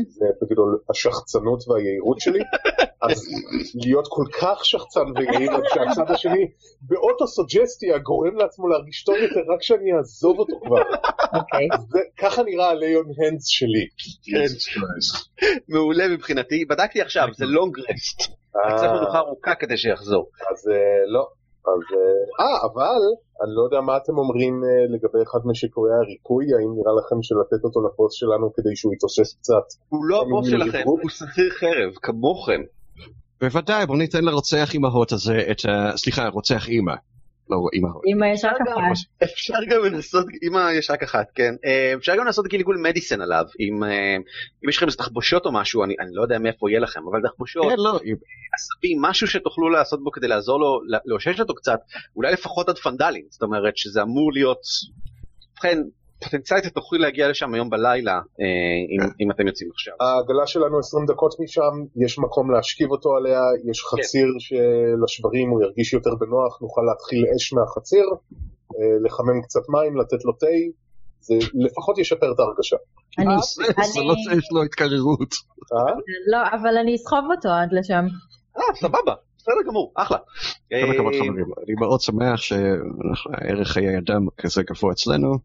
זה בגדול השחצנות והיהירות שלי, אז להיות כל כך שחצן ויהיר שהצד השני באוטו-סוג'סטיה גורם לעצמו להרגיש טוב יותר רק שאני אעזוב אותו כבר. אוקיי. ככה נראה הליון הנדס שלי. כן. מעולה מבחינתי בדקתי עכשיו זה לונג רסט צריך מנוחה ארוכה כדי שיחזור. אז אה, לא. אז אה, אה, אבל אני לא יודע מה אתם אומרים אה, לגבי אחד משיקויי הריפוי, האם נראה לכם שלתת אותו לבוס שלנו כדי שהוא יתאושש קצת? הוא לא הבוס שלכם? הוא שכיר חרב, כמוכם. בוודאי, בוא ניתן לרוצח אימהות הזה את ה... סליחה, רוצח אימא. לא אימהות. אמא יש רק אחת. אפשר גם לנסות, אמא יש רק אחת, כן. אה, אפשר גם לעשות גלגול מדיסן עליו, אם אה, אם יש לכם איזה תחבושות או משהו, אני אני לא יודע מאיפה יהיה לכם, אבל תחבושות, כן, לא, עשבים, משהו שתוכלו לעשות בו כדי לעזור לו, לאושש אותו קצת, אולי לפחות עד פנדלים, זאת אומרת שזה אמור להיות, ובכן, פוטנציאלית תוכלו להגיע לשם היום בלילה, אה, אם- אם אתם יוצאים עכשיו. העגלה שלנו 20 דקות משם, יש מקום להשכיב אותו עליה, יש חציר שלשברים הוא ירגיש יותר בנוח, נוכל להתחיל אש מהחציר, אה, לחמם קצת מים, לתת לו תה, זה לפחות ישפר את ההרגשה. אני, זה זה לא אני, שיש לו התקררות. אה? לא, אבל אני אסחוב אותו עד לשם. אה, סבבה, בסדר גמור, אחלה. כל הכבוד אה, חברים. אני מאוד שמח שערך חיי אדם כזה גבוה אצלנו.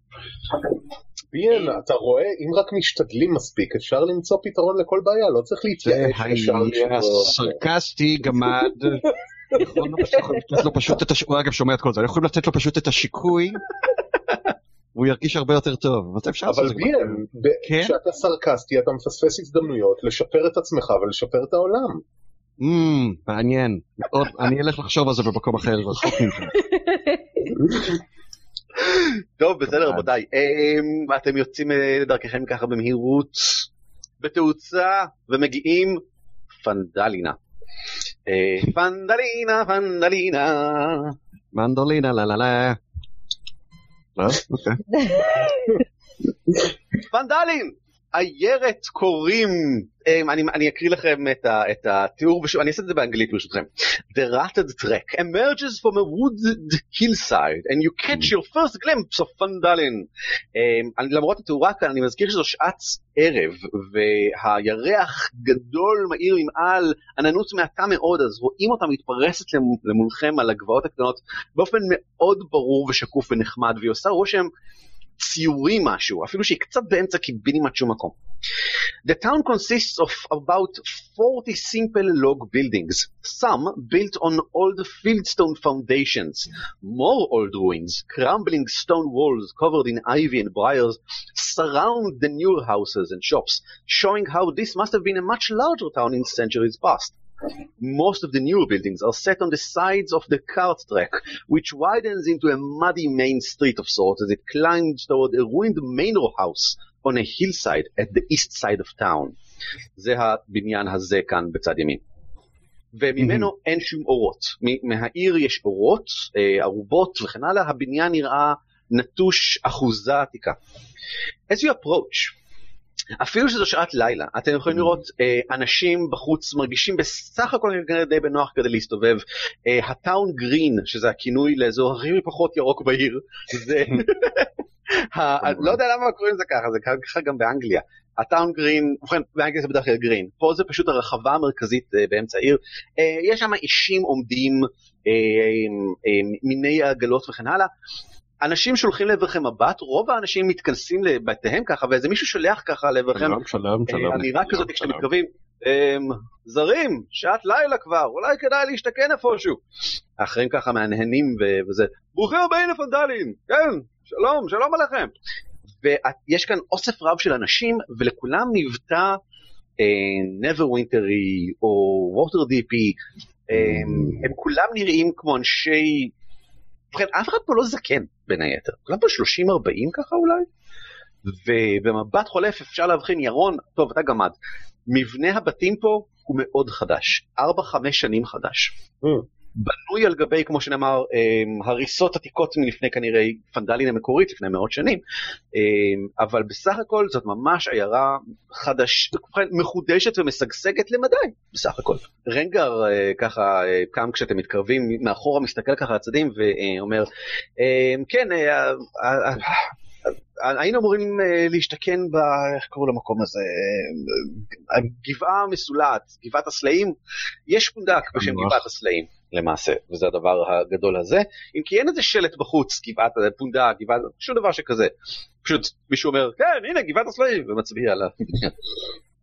ביאן, אתה רואה, אם רק משתדלים מספיק, אפשר למצוא פתרון לכל בעיה, לא צריך זה להתייאש ישר היה סרקסטי, גמד. יכולנו פשוט לתת לו פשוט את הש... הוא אגב שומע את כל זה, יכולים לתת לו פשוט את השיקוי. הוא ירגיש הרבה יותר טוב, אבל אפשר לעשות אבל את זה. ביאן, ב- כן? כשאתה סרקסטי אתה מפספס הזדמנויות לשפר את עצמך ולשפר את העולם. מעניין. אני אלך לחשוב על זה במקום אחר, רחוק ממך. טוב, בסדר רבותיי, אמ, אתם יוצאים אה, לדרככם ככה במהירות, בתאוצה, ומגיעים פנדלינה. אה, פנדלינה, פנדלינה. מנדולינה, לה לה לה. לא? אוקיי. פנדלין! עיירת קוראים, אמ, אני, אני אקריא לכם את, ה, את התיאור, בשו, אני אעשה את זה באנגלית ברשותכם. The ratted trek emerges from a wooded hillside and you catch your first glimpse of פנדלין. אני, למרות התאורה כאן אני מזכיר שזו שעת ערב והירח גדול מאיר ממעל עננות מעטה מאוד אז רואים אותה מתפרסת למ- למולכם על הגבעות הקטנות באופן מאוד ברור ושקוף ונחמד והיא עושה רושם ציורי משהו, אפילו שהיא קצת באמצע קיבינימט שום מקום. The town consists of about 40 simple log buildings, some built on old fieldstone foundations, more old ruins, crumbling stone walls covered in ivy and briars surround the newer houses and shops, showing how this must have been a much larger town in centuries past. Most of the newer buildings are set on the sides of the cart track, which widens into a muddy main street of sorts as it climbs toward a ruined manor house on a hillside at the east side of town. זה הבניין הזה כאן בצד ימין. וממנו אין שום אורות. מהעיר יש אורות, אה, ארובות וכן הלאה, הבניין נראה נטוש אחוזה עתיקה. As you approach, אפילו שזו שעת לילה, אתם יכולים לראות אה, אנשים בחוץ מרגישים בסך הכל כנראה די בנוח כדי להסתובב. אה, הטאון גרין, שזה הכינוי לאזור הכי פחות ירוק בעיר, זה... לא יודע למה קוראים לזה ככה, זה ככה גם באנגליה. הטאון גרין, ובכן באנגליה זה בדרך כלל גרין, פה זה פשוט הרחבה המרכזית אה, באמצע העיר, אה, יש שם אישים עומדים, אה, אה, מיני עגלות וכן הלאה. אנשים שולחים לעברכם מבט, רוב האנשים מתכנסים לבתיהם ככה, ואיזה מישהו שולח ככה לעברכם שלום, שלום, שלום. אה, אמירה כזאת שלום, כשאתם שלום. מתקרבים, "אמ, זרים, שעת לילה כבר, אולי כדאי להשתכן איפשהו. האחרים ככה מהנהנים וזה, ברוכים הבאים לפנדלין, כן, שלום, שלום עליכם. ויש כאן אוסף רב של אנשים, ולכולם מבטא נברווינטרי או ווטרדיפי, הם כולם נראים כמו אנשי... ובכן, אף אחד פה לא זקן בין היתר, כולם פה 30-40 ככה אולי? ובמבט חולף אפשר להבחין, ירון, טוב אתה גמד, מבנה הבתים פה הוא מאוד חדש, 4-5 שנים חדש. Mm. בנוי על גבי, כמו שנאמר, אמ, הריסות עתיקות מלפני כנראה פנדלין המקורית, לפני מאות שנים, אמ, אבל בסך הכל זאת ממש עיירה חדש, מחודשת ומשגשגת למדי, בסך הכל. רנגר אה, ככה אה, קם כשאתם מתקרבים, מאחורה מסתכל ככה לצדדים ואומר, אמ, כן, אה, אה, אה, היינו אמורים להשתכן ב... איך קראו למקום הזה? הגבעה המסולעת, גבעת הסלעים. יש פונדק בשם. גבעת הסלעים למעשה, וזה הדבר הגדול הזה. אם כי אין איזה שלט בחוץ, גבעת פונדק, גבעת, שום דבר שכזה. פשוט מישהו אומר, כן, הנה גבעת הסלעים, ומצביע על הבניין.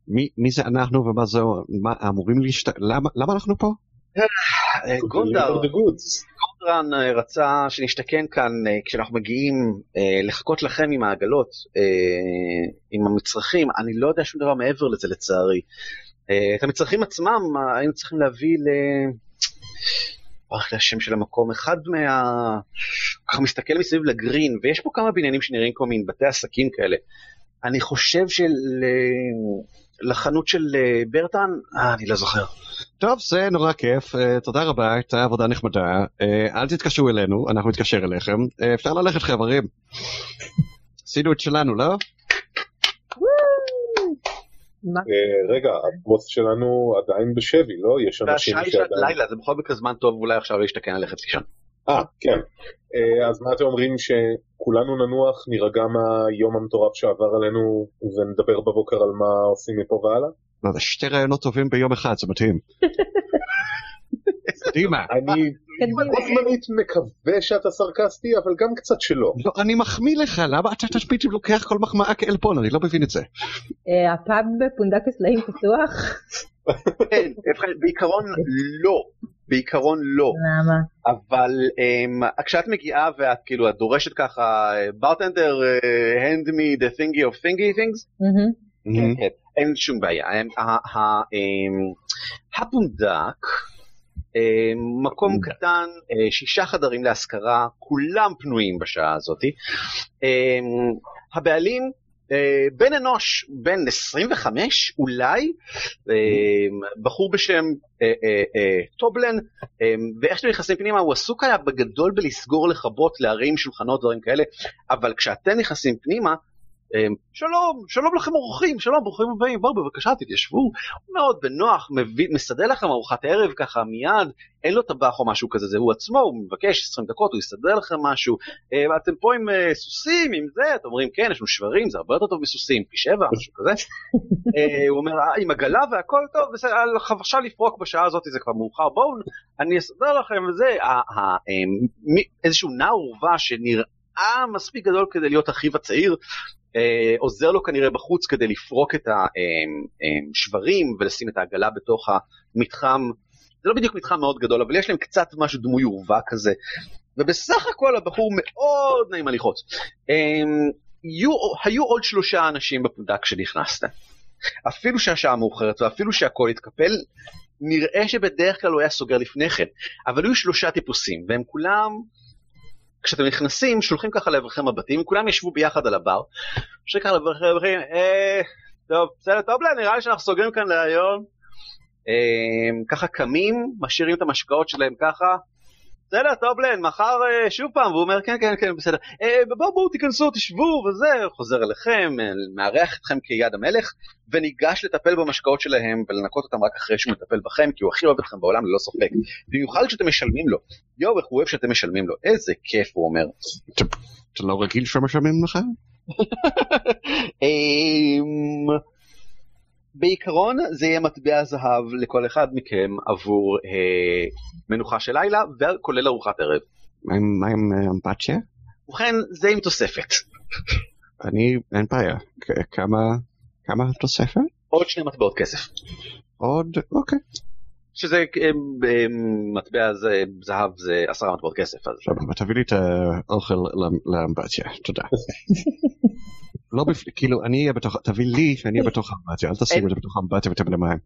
מי, מי זה אנחנו ומה זה, מה אמורים להשת... למה, למה אנחנו פה? אה, גונדר. גונדרן אה, רצה שנשתכן כאן אה, כשאנחנו מגיעים לחכות לכם עם העגלות, עם המצרכים, אני לא יודע שום דבר מעבר לזה לצערי. את המצרכים עצמם היינו צריכים להביא ל... ברח לי השם של המקום, אחד מה... ככה מסתכל מסביב לגרין, ויש פה כמה בניינים שנראים כמו מין בתי עסקים כאלה. אני חושב של... לחנות של אה, ברטן, אה, אני לא זוכר. טוב, זה נורא כיף, אה, תודה רבה, הייתה עבודה נחמדה. אה, אל תתקשרו אלינו, אנחנו נתקשר אליכם. אה, אפשר ללכת חברים. עשינו את שלנו, לא? מה? אה, רגע, הבוס שלנו עדיין בשבי, לא? יש אנשים והשעה היא שעת שעדיין... לילה, זה בכל מקרה זמן טוב אולי עכשיו להשתכן ללכת לישון. אה, כן. אה, אז מה אתם אומרים שכולנו ננוח, נירגע מהיום המטורף שעבר עלינו ונדבר בבוקר על מה עושים מפה והלאה? לא, זה שתי רעיונות טובים ביום אחד, זה מדהים. קדימה. אני קדימה. בו זמנית מקווה שאתה סרקסטי, אבל גם קצת שלא. לא, אני מחמיא לך, למה אתה תמיד לוקח כל מחמאה כעלבון, אני לא מבין את זה. אה, הפאב בפונדק הסלעים פתוח? כן, בעיקרון לא, בעיקרון לא, למה? אבל um, כשאת מגיעה ואת כאילו את דורשת ככה ברטנדר hand me the thingy of thingy things. כן, כן, אין שום בעיה. אמ, הפונדק, אמ, מקום קטן, אה, שישה חדרים להשכרה, כולם פנויים בשעה הזאתי. אמ, הבעלים, אה, בן אנוש, בן 25 אולי, בחור בשם אה, אה, אה, טובלן, ואיך שאתם נכנסים פנימה הוא עסוק היה בגדול בלסגור לכבות, להרים שולחנות, דברים כאלה, אבל כשאתם נכנסים פנימה, שלום, שלום לכם אורחים, שלום, ברוכים הבאים, בואו בבקשה תתיישבו. הוא מאוד בנוח, מביא, מסדר לכם ארוחת ערב ככה מיד, אין לו טבח או משהו כזה, זה הוא עצמו, הוא מבקש 20 דקות, הוא יסדר לכם משהו. אה, אתם פה עם אה, סוסים, עם זה, אתם אומרים כן, יש לנו שברים, זה הרבה יותר טוב מסוסים, פי שבע, משהו כזה. אה, הוא אומר, "אה, עם עגלה והכל טוב, בסדר, אה, חבשה לפרוק בשעה הזאת, זה כבר מאוחר, בואו, אני אסדר לכם וזה. אה, מי- איזשהו נער עורבה שנראה מספיק גדול כדי להיות אחיו הצעיר, אה, עוזר לו כנראה בחוץ כדי לפרוק את השברים ולשים את העגלה בתוך המתחם. זה לא בדיוק מתחם מאוד גדול, אבל יש להם קצת משהו דמוי עורבה כזה. ובסך הכל הבחור מאוד נעים הליכות. אה, יהיו, היו עוד שלושה אנשים בפונדק כשנכנסת. אפילו שהשעה מאוחרת ואפילו שהכל התקפל, נראה שבדרך כלל הוא היה סוגר לפני כן. אבל היו שלושה טיפוסים, והם כולם כשאתם נכנסים, שולחים ככה לעברכם מבטים, כולם ישבו ביחד על הבר, שככה לעברכם מבטים, אה, טוב, בסדר, טוב לה, נראה לי שאנחנו סוגרים כאן להיום. אה, ככה קמים, משאירים את המשקאות שלהם ככה, בסדר, טוב להם, מחר אה, שוב פעם, והוא אומר, כן, כן, כן, בסדר. אה, בואו, בואו, תיכנסו, תשבו, וזה, חוזר אליכם, אה, מארח אתכם כיד המלך, וניגש לטפל במשקאות שלהם ולנקות אותם רק אחרי שהוא מטפל בכם, כי הוא הכי אוהב אתכם בעולם ללא ספק. במיוחד כשאתם משלמים לו. יואו, איך הוא אוהב שאתם משלמים לו, איזה כיף, הוא אומר. אתה לא רגיל שמשלמים לך? בעיקרון זה יהיה מטבע זהב לכל אחד מכם עבור אה, מנוחה של לילה, וכולל ארוחת ערב. מה עם- אה, אמבטיה? ובכן, זה עם תוספת. אני, אין בעיה. כמה, כמה תוספת? עוד שני מטבעות כסף. עוד, אוקיי. שזה אה, אה, מטבע זה, זהב זה עשרה מטבעות כסף. אז סבבה, תביא לי את האוכל לאמבטיה, תודה. לא בפ... כאילו, אני אהיה בתוך, תביא לי שאני אהיה בתוך האמבטיה, אל תשים את זה בתוך האמבטיה ותביא למים.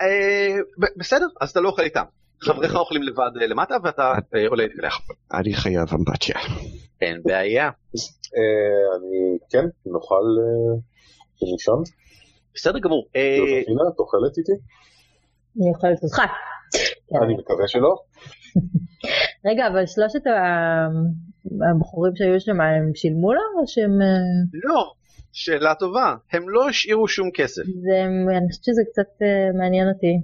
אה, ב- בסדר, אז אתה לא אוכל איתם. חבריך אוכלים לבד אה, למטה ואתה אה, עולה להתקלח. אני חייב אמבטיה. אין בעיה. אה, אני, כן, נוכל אה, לישון? בסדר גמור. אה, יוזפינה, את אוכלת איתי? אני אוכלת אותך. אני מקווה שלא. רגע, אבל שלושת הבחורים שהיו שם, הם שילמו לה או שהם... אה, לא, שאלה טובה. הם לא השאירו שום כסף. זה, אני חושבת שזה קצת אה, מעניין אותי.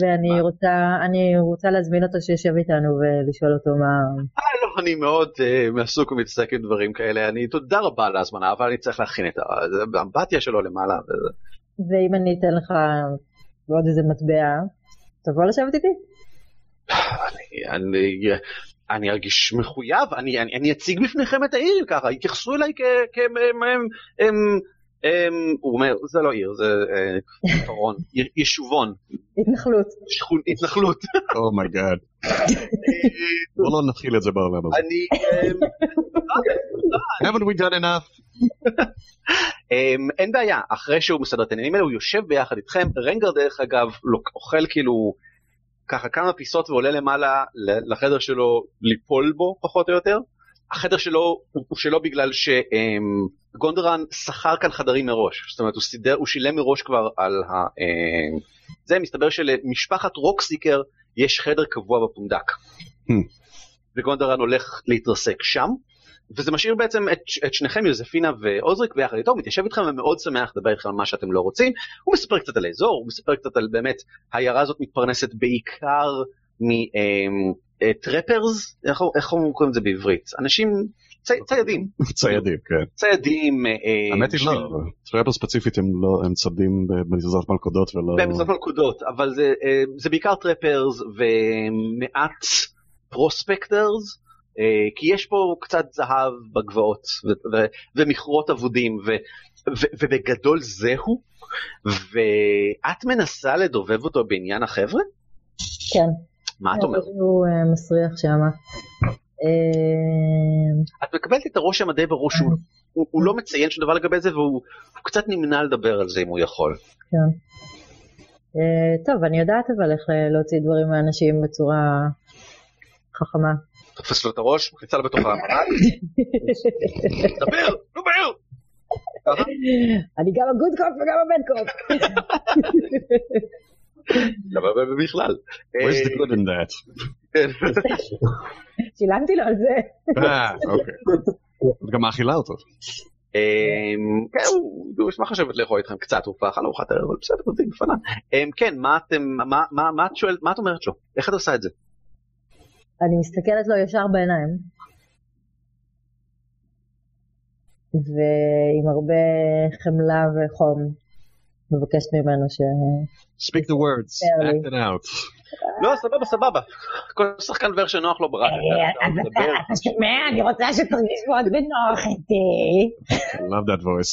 ואני מה? רוצה, אני רוצה להזמין אותו שישב איתנו ולשאול אותו מה... אה, לא, אני מאוד uh, עסוק ומתעסק עם דברים כאלה. אני, תודה רבה על ההזמנה, אבל אני צריך להכין את ה- זה באמבטיה שלו למעלה. וזה. ואם אני אתן לך עוד איזה מטבע, תבוא לשבת איתי? אני, אני, אני ארגיש מחויב, אני, אני, אני אציג בפניכם את העיר ככה, יתייחסו אליי כ... כ הם, הם, הם, הוא אומר, זה לא עיר, זה אה, כפרון, י- ישובון, התנחלות. שכון- התנחלות. oh my god. בוא לא נתחיל את זה בעולם הזה. אני... אמ, haven't we done enough? אמ, אין בעיה, אחרי שהוא מסדר את העניינים האלה, הוא יושב ביחד איתכם, רנגר דרך אגב אוכל כאילו ככה כמה פיסות ועולה למעלה לחדר שלו ליפול בו פחות או יותר. החדר שלו הוא הוא שלו בגלל שגונדרן שכר כאן חדרים מראש, זאת אומרת הוא סידר, הוא שילם מראש כבר על ה... אמ, זה מסתבר שלמשפחת רוקסיקר יש חדר קבוע בפונדק. Hmm. וגונדרן הולך להתרסק שם. וזה משאיר בעצם את, את שניכם, יוזפינה ועוזריק ביחד איתו, הוא מתיישב איתכם ומאוד שמח לדבר איתכם על מה שאתם לא רוצים. הוא מספר קצת על האזור, הוא מספר קצת על באמת, העיירה הזאת מתפרנסת בעיקר מ trappers, איך, איך הם קוראים לזה בעברית? אנשים, צי, ציידים, ציידים, כן. ציידים. אה, האמת היא לא, trapper ספציפית הם לא, הם צדים באמצעות מלכודות ולא... באמצעות מלכודות, אבל זה, אה, זה בעיקר trappers ומעט prospectors, אה, כי יש פה קצת זהב בגבעות ומכרות אבודים, ובגדול זהו, ואת מנסה לדובב אותו בעניין החבר'ה? כן. מה את אומרת? הוא אה, מסריח שם. אה, את מקבלת את הרושם הדי ברור שהוא הוא, הוא לא מציין שום דבר לגבי זה, והוא הוא קצת נמנע לדבר על זה אם הוא יכול. כן. אה, טוב, אני יודעת אבל איך אה, להוציא דברים מאנשים בצורה חכמה. תופס לו את הראש, מכניסה לו בתוך המרק, דבר, דבר! ככה? אני גם הגוד קופ וגם הבד קופ. אבל בכלל. Where's the good in that? כן. שילמתי לו על זה. אה, אוקיי. את גם מאכילה אותו. אמ, כן, הוא הוא ישמח לשבת לאכול איתכם קצת, הוא כבר אכל ארוחת ערב, אבל בסדר, זה בפניו. אמ, כן, מה אתם, מה- מה מה את שואלת, מה את אומרת לו? איך את עושה את זה? אני מסתכלת לו ישר בעיניים. ועם הרבה חמלה וחום מבקשת ממנו ש... Speak the words, act it out. לא, סבבה, סבבה. כל שחקן דבר שנוח לו ברק. אז אתה שומע? אני רוצה שתרגיש מאוד בנוח איתי. I love that voice.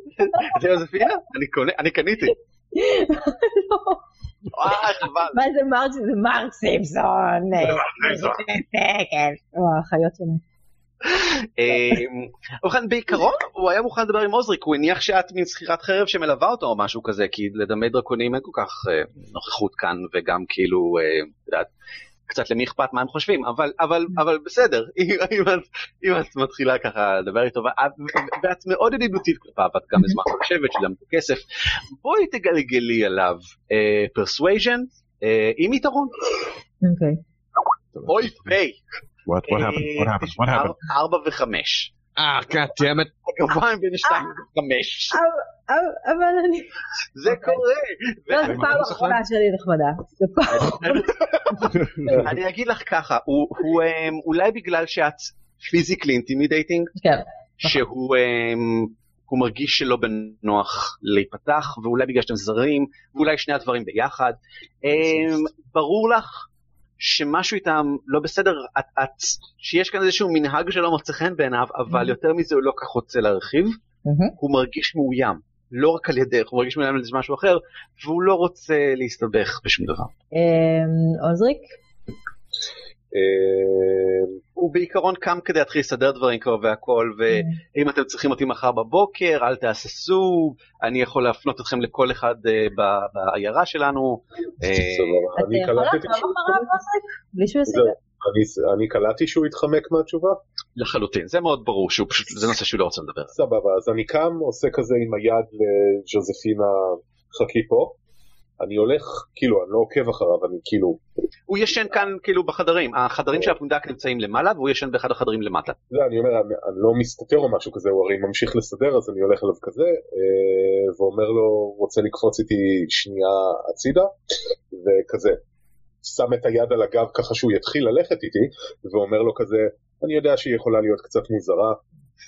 זה יוזפינה? אני קניתי. מה זה מרק? זה מרק סימפסון. כן. וואו, החיות שלנו. ובכן בעיקרון הוא היה מוכן לדבר עם עוזריק, הוא הניח שאת מין שכירת חרב שמלווה אותו או משהו כזה, כי לדמי דרקונים אין כל כך אה, נוכחות כאן וגם כאילו, אה, את יודעת, קצת למי אכפת מה הם חושבים, אבל, אבל, אבל בסדר, אם, את, אם את מתחילה ככה לדבר איתו, ואת, ואת מאוד ידידותית כלפיו, את גם אשמח לשבת, שילמת כסף, בואי תגלגלי עליו persuasion עם יתרון, אוקיי. אוי פיי, What what happened? What happened? What happened? ארבע וחמש, Ah, god damn it. הגבוה בין שתיים וחמש. אבל- אבל אני... זה קורה. לא, זו פעם אחרונה שלי נחמדה. אני אגיד לך ככה, הוא הוא, אמ, אולי בגלל שאת physically intimidating, כן. שהוא אמ, הוא מרגיש שלא בנוח להיפתח, ואולי בגלל שאתם זרים, ואולי שני הדברים ביחד. אמ, ברור לך שמשהו איתם לא בסדר, את, את, שיש כאן איזשהו מנהג שלא מוצא חן בעיניו, אבל יותר מזה הוא לא כך רוצה להרחיב, מהמם. הוא מרגיש מאוים. לא רק על ידך, הוא מרגיש מאוים על איזה משהו אחר, והוא לא רוצה להסתבך בשום דבר. אמ, עוזריק? אה, הוא בעיקרון קם כדי להתחיל לסדר דברים כבר והכל, ואם אתם צריכים אותי מחר בבוקר, אל תהססו, אני יכול להפנות אתכם לכל אחד אה, בעיירה שלנו. אה. אתה אני יכול לעקוב אחריו? בלי שהוא. אני- אני קלטתי שהוא התחמק מהתשובה? לחלוטין, זה מאוד ברור, שהוא פשוט, זה נושא שהוא לא רוצה לדבר. סבבה, אז אני קם, עושה כזה עם היד לג'וזפינה, חכי פה. אני הולך, כאילו, אני לא עוקב אחריו, אני כאילו, הוא ישן כאן כאילו בחדרים, החדרים של הפונדק נמצאים למעלה, והוא ישן באחד החדרים למטה. זה, אני אומר, אני, אני לא מסתתר או משהו כזה, הוא הרי ממשיך לסדר, אז אני הולך אליו כזה, אה, ואומר לו, רוצה לקפוץ איתי שנייה הצידה, וכזה, שם את היד על הגב ככה שהוא יתחיל ללכת איתי, ואומר לו כזה, אני יודע שהיא יכולה להיות קצת מוזרה,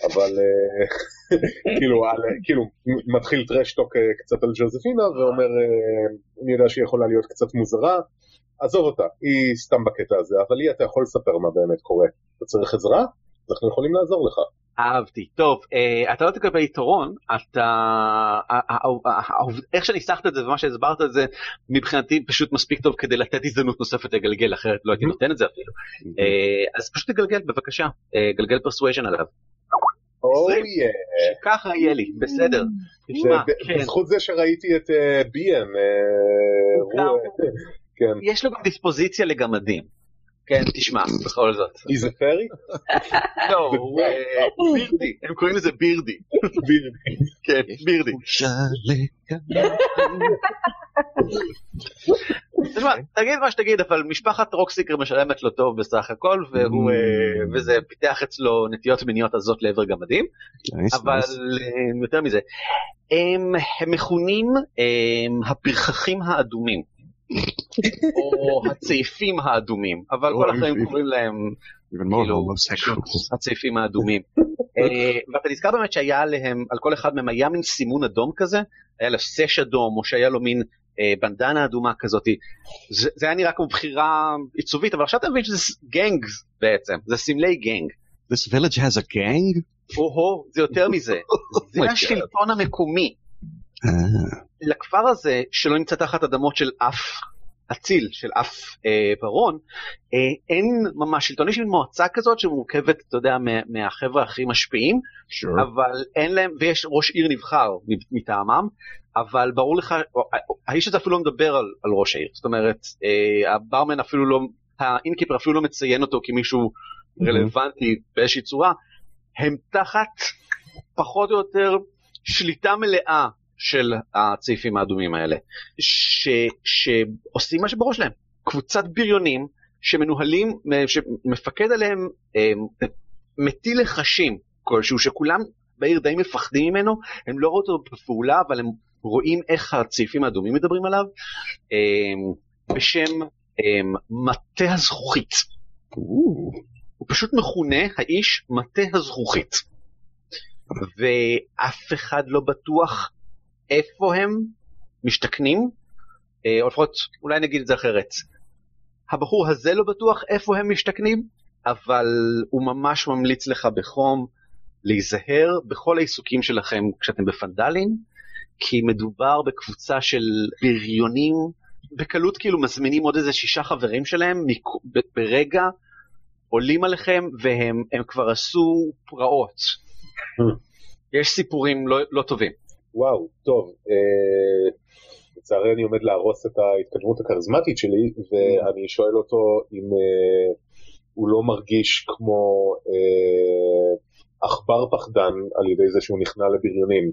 אבל אה, כאילו, על, כאילו מתחיל טרשטוק אה, קצת על ג'וזפינה ואומר אה, אני יודע שהיא יכולה להיות קצת מוזרה. עזוב אותה היא סתם בקטע הזה אבל לי אתה יכול לספר מה באמת קורה. אתה צריך עזרה? אנחנו יכולים לעזור לך. אהבתי. טוב, אתה לא תקבל יתרון, אתה... איך שניסחת את זה ומה שהסברת את זה, מבחינתי פשוט מספיק טוב כדי לתת הזדמנות נוספת לגלגל, אחרת לא הייתי נותן את זה אפילו. אה, אז פשוט תגלגל בבקשה, גלגל פרסואז'ן עליו. אוי, ככה יהיה לי, בסדר. תשמע, כן, בזכות זה שראיתי את אה, ביאן. אה. אה, כן. יש לו גם דיספוזיציה לגמדים. כן, תשמע, בכל זאת. איזה פרי? לא, הוא אה, בירדי, הם קוראים לזה בירדי. כן, בירדי. תשמע, תגיד מה שתגיד, אבל משפחת רוקסיקר משלמת לו טוב בסך הכל, והוא, אה, וזה פיתח אצלו נטיות מיניות עזות לעבר גמדים, אבל אה, יותר מזה, הם, מכונים הם, הפרחחים האדומים, או הצעיפים האדומים, אבל כל החיים. קוראים להם כאילו. הצעיפים האדומים. אה, ואתה נזכר באמת שהיה עליהם, על כל אחד מהם היה מין סימון אדום כזה, היה לו סש אדום, או שהיה לו מין אה, בנדנה אדומה כזאתי. זה, זה היה נראה כמו בחירה עיצובית, אבל עכשיו אתה מבין שזה גנג בעצם, זה סמלי גנג. This village has a gang? או-הו, זה יותר מזה, זה my God. השלטון המקומי. אה, לכפר הזה, שלא נמצא תחת אדמות של אף אציל, של אף אה, ברון, אה, אין ממש שלטון, יש מועצה כזאת שמורכבת, אתה יודע, מה- מהחבר'ה הכי משפיעים, sure. אבל אין להם, ויש ראש עיר נבחר מטעמם, אבל ברור לך, האיש הזה אפילו לא מדבר על, על ראש העיר, זאת אומרת, אה, הברמן אפילו לא, האינקיפר אפילו לא מציין אותו כמישהו רלוונטי באיזושהי צורה, הם תחת פחות או יותר שליטה מלאה של הצעיפים האדומים האלה, ש, שעושים מה שבראש להם, קבוצת בריונים שמנוהלים, שמפקד עליהם אה, מטיל לחשים כלשהו שכולם בעיר די מפחדים ממנו, הם לא רואים אותו בפעולה אבל הם רואים איך הצעיפים האדומים מדברים עליו, אה, בשם אה, מטה הזכוכית. הוא פשוט מכונה האיש מטה הזכוכית. ואף אחד לא בטוח איפה הם משתכנים, אה, או לפחות אולי נגיד את זה אחרת. הבחור הזה לא בטוח איפה הם משתכנים, אבל הוא ממש ממליץ לך בחום להיזהר בכל העיסוקים שלכם כשאתם בפנדלים, כי מדובר בקבוצה של בריונים, בקלות כאילו מזמינים עוד איזה שישה חברים שלהם, ברגע עולים עליכם והם הם כבר עשו פרעות. יש סיפורים לא, לא טובים. וואו, טוב. אה, לצערי אני עומד להרוס את ההתקדמות הכריזמטית שלי, ואני שואל אותו אם אה, הוא לא מרגיש כמו אה, עכבר פחדן על ידי זה שהוא נכנע לבריונים.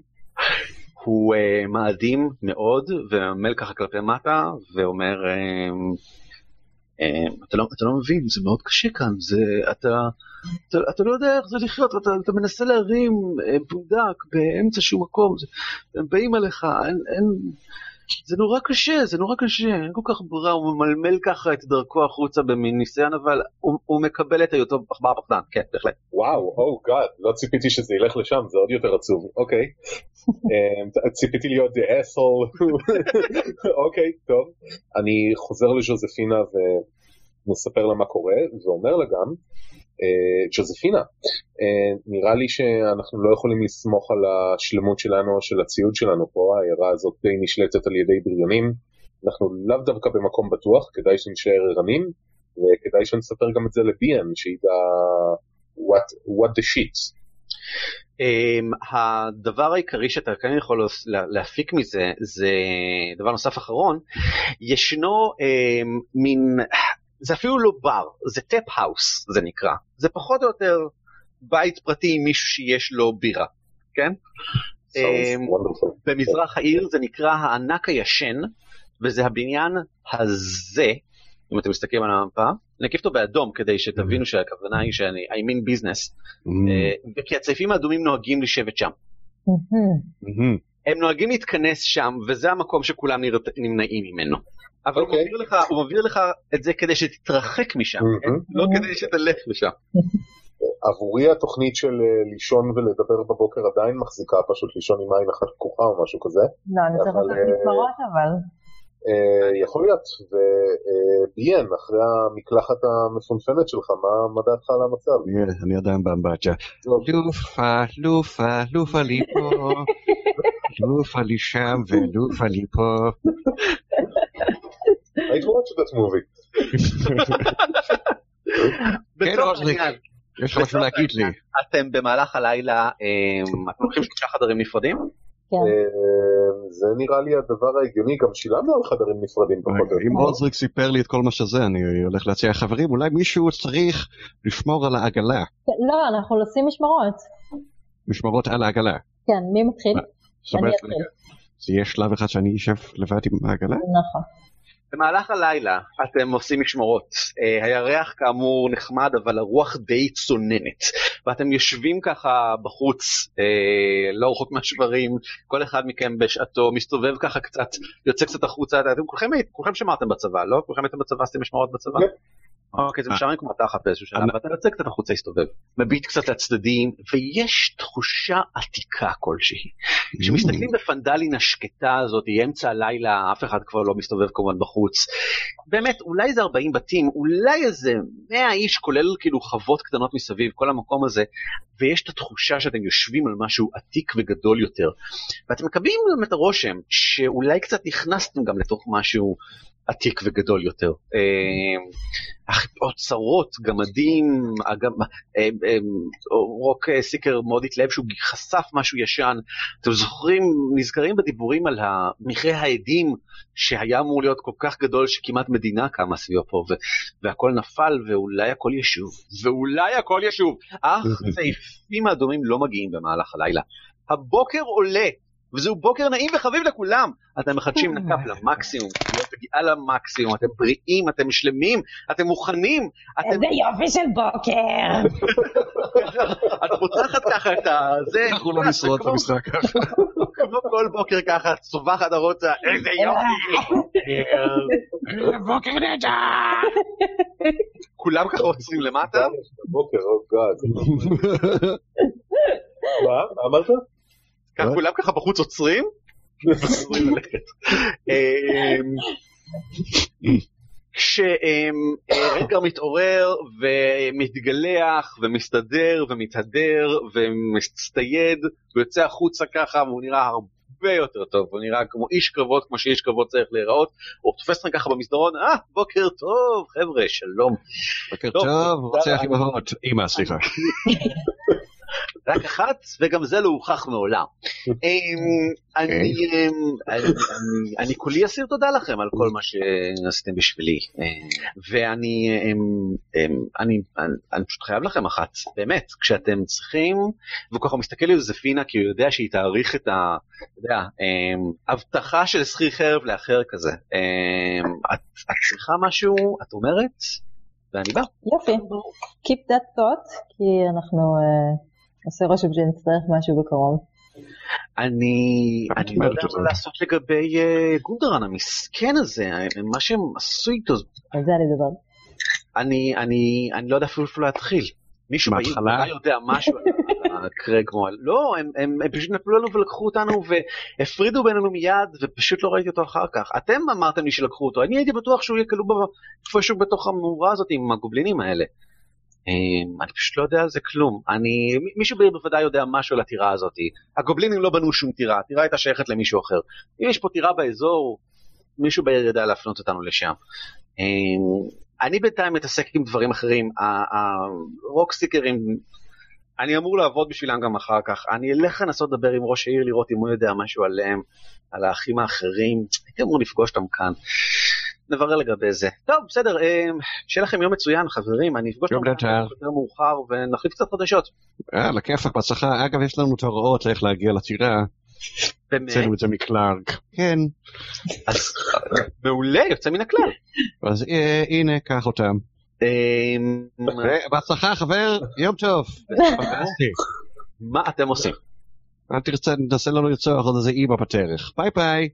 הוא uh, מאדים מאוד וממל ככה כלפי מטה ואומר uh, uh, אתה, לא, אתה לא מבין זה מאוד קשה כאן זה אתה, אתה, אתה לא יודע איך זה לחיות אתה, אתה מנסה להרים בונדק באמצע שום מקום זה, הם באים עליך אין, אין, זה נורא קשה זה נורא קשה אין כל כך ברירה הוא ממלמל ככה את דרכו החוצה במין ניסיון אבל הוא, הוא מקבל את היותו עכבר פחדן כן בהחלט וואו, או גאד, לא ציפיתי שזה ילך לשם, זה עוד יותר עצוב. אוקיי. אה, ציפיתי להיות the asshole. אוקיי, טוב. אני חוזר לג'וזפינה ומספר לה מה קורה, ואומר לה גם, ג'וזפינה, אה, נראה לי שאנחנו לא יכולים לסמוך על השלמות שלנו של הציוד שלנו פה, העיירה הזאת די נשלטת על ידי בריונים. אנחנו לאו דווקא במקום בטוח, כדאי שנשאר ערנים, וכדאי שנספר גם את זה לביאן, שידע what, what the shit. אמ, הדבר העיקרי שאתה כן יכול לה- להפיק מזה זה דבר נוסף אחרון ישנו אמ, מין זה אפילו לא בר זה tap house זה נקרא זה פחות או יותר בית פרטי עם מישהו שיש לו בירה כן אמ. במזרח העיר זה נקרא הענק הישן וזה הבניין הזה אם אתם מסתכלים על המפה אני אקיף אותו באדום כדי שתבינו שהכוונה היא שאני I mean business אה, וכי הצעיפים האדומים נוהגים לשבת שם. מהמם. הם נוהגים להתכנס שם, וזה המקום שכולם נמנעים ממנו. אבל הוא אוקיי. מבהיר לך- הוא מבהיר לך את זה כדי שתתרחק משם, כן? מהמם. לא כדי שתלך לשם. עבורי התוכנית של אה, לישון ולדבר בבוקר עדיין מחזיקה פשוט לישון עם עין אחת פקוחה או משהו כזה. לא, אני צריך לעשות אה, מספרות אבל. אה, יכול להיות, וביאן, אחרי המקלחת המפונפנת שלך, מה מה דעתך על המצב? אני- אני עדיין באמבטיה. לופה, לופה, לופה לי פה, לופה לי שם ולופה לי פה. I'd watch that movie. כן. העניין, יש לך משהו להגיד לי? אתם במהלך הלילה, אמ, אתם לוקחים שלושה חדרים נפרדים? כן. אה, זה נראה לי הדבר ההגיוני, גם שילמנו על חדרים נפרדים פחות או יותר. אם עוזריק סיפר לי את כל מה שזה, אני הולך להציע חברים, אולי מישהו צריך לשמור על העגלה. לא, אנחנו עושים משמרות. משמרות על העגלה. כן, מי מתחיל? אומרת, אתחיל. זה יהיה שלב אחד שאני אשב לבד עם העגלה? נכון. במהלך הלילה אתם עושים משמרות. אה, הירח כאמור נחמד אבל הרוח די צוננת. ואתם יושבים ככה בחוץ, אה, לא רחוק מהשברים, כל אחד מכם בשעתו מסתובב ככה קצת, יוצא קצת החוצה, אתם כולכם, כולכם שמרתם בצבא, לא? כולכם הייתם בצבא, עשיתם משמרות בצבא? אוקיי, זה אה. משעמם כמו תחת באיזשהו שלב, אני- ואתה יוצא קצת החוצה להסתובב, מביט קצת לצדדים, ויש תחושה עתיקה כלשהי. כשמסתכלים בפנדלין השקטה הזאת, אמצע הלילה, אף אחד כבר לא מסתובב כמובן בחוץ. באמת, אולי זה 40 בתים, אולי איזה 100 איש, כולל כאילו חוות קטנות מסביב, כל המקום הזה, ויש את התחושה שאתם יושבים על משהו עתיק וגדול יותר. ואתם מקבלים את הרושם שאולי קצת נכנסתם גם לתוך משהו עתיק וגדול יותר. אה, אוצרות, גמדים, אגב, אה, אה, רוק אה, סיקר מאוד התלהב שהוא חשף משהו ישן. אתם זוכרים, נזכרים בדיבורים על מכרה העדים שהיה אמור להיות כל כך גדול שכמעט מדינה קמה סביבו פה והכל נפל ואולי הכל ישוב, ואולי הכל ישוב, אך סעיפים האדומים לא מגיעים במהלך הלילה. הבוקר עולה, וזהו בוקר נעים וחביב לכולם. אתם מחדשים נקף למקסימום, פגיעה למקסימום, אתם בריאים, אתם שלמים, אתם מוכנים, אתם איזה יופי של בוקר! את פותחת ככה את הזה, אנחנו לא נשרוד את המשחק ככה. כמו כל בוקר ככה, צווחת הרוצה, איזה יופי. בוקר נהדר! כולם ככה עוצרים למטה, בוקר, או גאד. מה? מה אמרת? מה? כולם ככה בחוץ עוצרים, וחוזרים ללכת. אמ, כשרגע מתעורר ומתגלח ומסתדר ומתהדר ומצטייד ויוצא החוצה ככה והוא נראה הרבה יותר טוב, הוא נראה כמו איש קרבות כמו שאיש קרבות צריך להיראות, הוא תופס אתכם ככה במסדרון, אה בוקר טוב חבר'ה שלום, בוקר טוב, רוצח אימהות. אמא, סליחה. רק אחת וגם זה לא הוכח מעולם. אמ, אני אמ, אני- כולי אסיר תודה לכם על כל מה שעשיתם בשבילי אמ, ואני אני אני- אני פשוט חייב לכם אחת באמת כשאתם צריכים והוא ככה מסתכל על זפינה כי הוא יודע שהיא תעריך את ה... אתה יודע, אמ, הבטחה של שכיר חרב לאחר כזה את את צריכה משהו את אומרת ואני בא. יופי. Keep that thought, כי אנחנו אה, עושה רושם שנצטרך משהו בקרוב. אני, את אני לא יודע מה זה. לעשות לגבי אה, גונדרן המסכן הזה, מה שהם עשו איתו, על זה אני אדבר. אני, אני, אני לא יודע אפילו איפה להתחיל. מישהו בעיר יודע משהו על קרג מועל. לא, הם, הם, הם פשוט נפלו לנו ולקחו אותנו והפרידו בינינו מיד ופשוט לא ראיתי אותו אחר כך. אתם אמרתם לי שלקחו אותו, אני הייתי בטוח שהוא יהיה כלוא איפשהו בתוך המאורה הזאת עם הגובלינים האלה. אמ, אני פשוט לא יודע על זה כלום. אני, מישהו בוודאי יודע משהו על הטירה הזאת. הגובלינים לא בנו שום טירה, הטירה הייתה שייכת למישהו אחר. אם יש פה טירה באזור, מישהו בעיר ידע להפנות אותנו לשם. אמ, אני בינתיים מתעסק עם דברים אחרים. הרוקסטיקרים, אני אמור לעבוד בשבילם גם אחר כך. אני אלך לנסות לדבר עם ראש העיר, לראות אם הוא יודע משהו עליהם, על האחים האחרים. הייתי אמור לפגוש אותם כאן. נברר לגבי זה. טוב, בסדר, אמ, שיהיה לכם יום מצוין, חברים. אני אפגוש נהדר. יותר מאוחר ונחליף קצת חדשות. אה, לכיפאק, בהצלחה. אגב, יש לנו את ההוראות איך להגיע לטירה. באמת, הוצאנו את זה מקלארק. כן. אז מעולה, יוצא מן הכלל. אז אה, הנה, קח אותם. אה, בהצלחה, חבר, יום טוב. מה אתם עושים? אל תרצה, ננסה לנו לרצוח עוד איזה אימא בטרך. ביי ביי.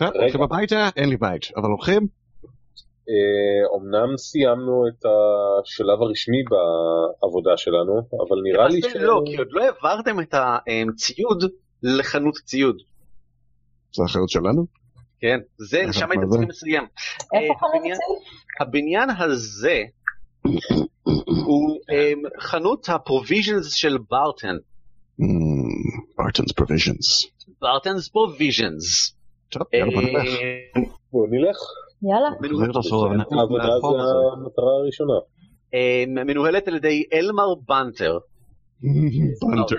רגע. הולכים הביתה? אין לי בית. אבל הולכים? אה, אמנם סיימנו את השלב הרשמי בעבודה שלנו, אבל נראה לי למעשה לא, כי עוד לא העברתם את הציוד לחנות ציוד. זה האחריות שלנו? כן, זה, שם את הייתם? צריכים לסיים. איפה אה, חנות הבניין- הצל? הבניין הזה הוא חנות ה provisions של בארטן. Barthen's Provisions. Barthen's Provisions. טוב, יאללה בוא נלך. יאללה. העבודה זה. המטרה הראשונה. אמ, מנוהלת על ידי אלמר בנטר. בנטר.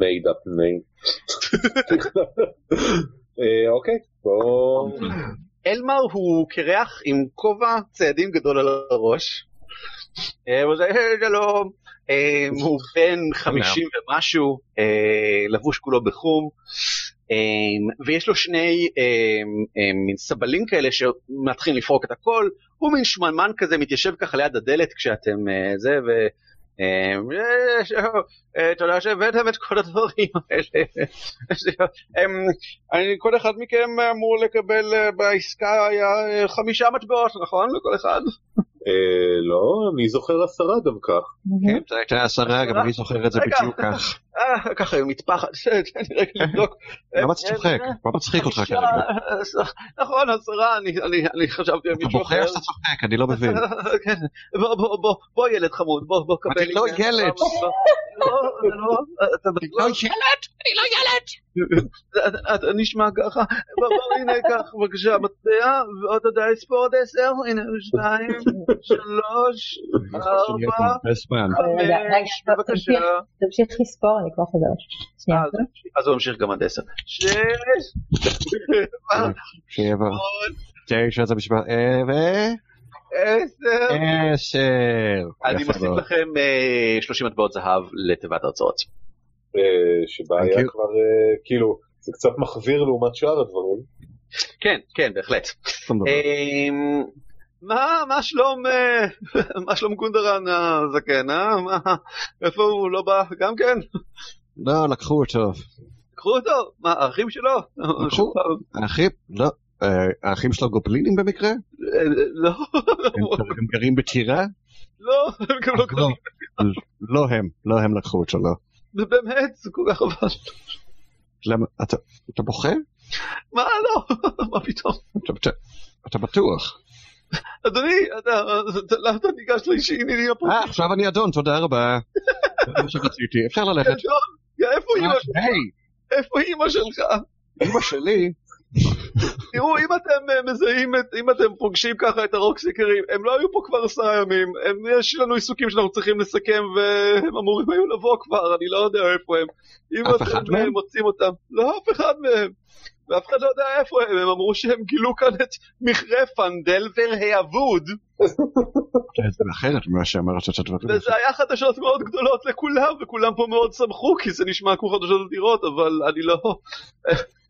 made up name. אה, אוקיי, בואו... אלמר הוא קרח עם כובע צעדים גדול על הראש. אה, הוא זה, "היי, שלום. אה, הוא בן חמישים ומשהו, אה, לבוש כולו בחום, אה, ויש לו שני אה, אה, מין סבלים כאלה שמתחילים לפרוק את הכל, הוא מין שמנמן כזה מתיישב ככה ליד הדלת כשאתם אה, זה, ו... אה, תודה שהבאתם את כל הדברים האלה. כל אחד מכם אמור לקבל אה, בעסקה חמישה מטבעות, נכון? לכל אחד? אה, לא, אני זוכר עשרה דווקא. כן, זה הייתה עשרה, גם אני זוכר את זה. בדיוק כך. אה, ככה עם מטפחת, תן לי רגע לבדוק. למה אתה צוחק? מה מצחיק אותך כרגע? נכון, עשרה, אני- חשבתי על אתה מישהו בוחר אחר. שאתה צוחק, אני לא מבין. כן, בוא, בוא, בוא, בוא ילד חמוד, בוא, בוא קבל אני לי. לא אתה? ילד! אני לא ילד! אתה- נשמע ככה, בוא, הנה, קח בבקשה מטבע, ועוד יודע לספור עד עשר, הנה, שתיים, שלוש, ארבע, חמש, בבקשה. תמשיך- לספור, אני כבר חוזרת. שנייה. אה, אז- הוא ממשיך גם עד עשר. שש, שבע, תשע, זה. אה, ו... עשר. עשר. אני מוסיף. לכם אה, 30 מטבעות זהב לתיבת ההרצאות. אה, שבה היה you. כבר, אה, כאילו, זה קצת מחוויר לעומת שאר הדברים. כן, כן, בהחלט. אמ, מה, מה שלום, אה, מה שלום גונדרן הזקן, אה? מה, איפה הוא לא בא גם כן? לא, לקחו אותו. קחו אותו, מה, האחים שלו? לקחו. האחים, לא. האחים שלו גובלינים במקרה? לא, הם גרים בטירה? לא, הם גם לא לא. לא הם, לא הם לקחו אותו, לא. באמת, זה כל כך חבל. למה, אתה אתה בוכה? מה, לא, מה פתאום? אתה- אתה- אתה בטוח. אדוני, למה אתה ניגש לעניינים הפרטיים? אה, עכשיו אני אדון, תודה רבה. זה מה שרציתי, אפשר ללכת. איפה אימא שלך? היי, איפה אימא שלך? אמא שלי, תראו, אם אתם אה, מזהים, אם אתם פוגשים ככה את הרוקסיקרים, הם לא היו פה כבר עשרה ימים, הם, יש לנו עיסוקים שאנחנו צריכים לסכם והם אמורים היו לבוא כבר, אני לא יודע איפה הם. אם אף אחד אתם אה, מהם? מוצאים אותם, לא אף אחד מהם. ואף אחד לא יודע איפה הם, הם אמרו שהם גילו כאן את מכרה פנדלבר האבוד, זה אחרת ממה שאמרת את הדברים. וזה היה חדשות מאוד גדולות לכולם, וכולם פה מאוד שמחו, כי זה נשמע כמו חדשות אדירות, אבל אני לא...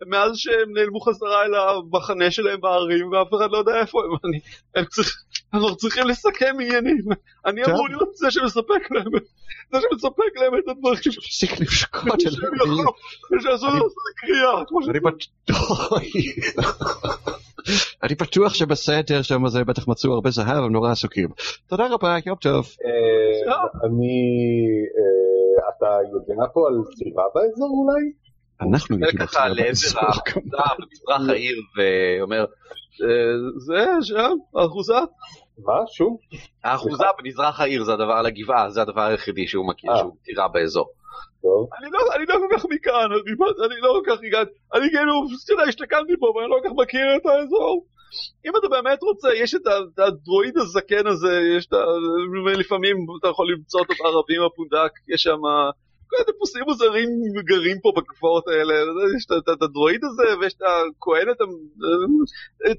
מאז שהם נעלמו חזרה אל המחנה שלהם בערים, ואף אחד לא יודע איפה הם, אני... הם צריכים... אנחנו צריכים לסכם עניינים. אני טוב. אמור להיות זה שמספק להם, זה שמספק להם את הדברים. תפסיק יאכלו, ושעשו אני- לעשות קריאה. אני בטוח, אני בטוח שבסדר שם זה בטח מצאו הרבה זהב, הם נורא עסוקים. תודה רבה, יום טוב. אה, אני... אה, אתה יודע פה על סירה באזור אולי? אנחנו יודעים ככה לעבר האחוזה במזרח העיר ואומר, "אה, זה שם, האחוזה? מה? שוב? האחוזה במזרח העיר זה הדבר על הגבעה, זה הדבר היחידי שהוא מכיר אה. שהוא טירה באזור. אני לא, אני לא כל כך מכאן, אני, אני לא כל כך הגעתי, אני כאילו, אתה יודע, השתכנתי פה ואני לא כל כך מכיר את האזור. אם אתה באמת רוצה, יש את את הדרואיד הזקן הזה, יש את ה... לפעמים אתה יכול למצוא אותו בערבים הפונדק, יש שם טיפוסים מוזרים גרים פה בגבעות האלה, יש את- את- את הדרואיד הזה ויש את הכהנת,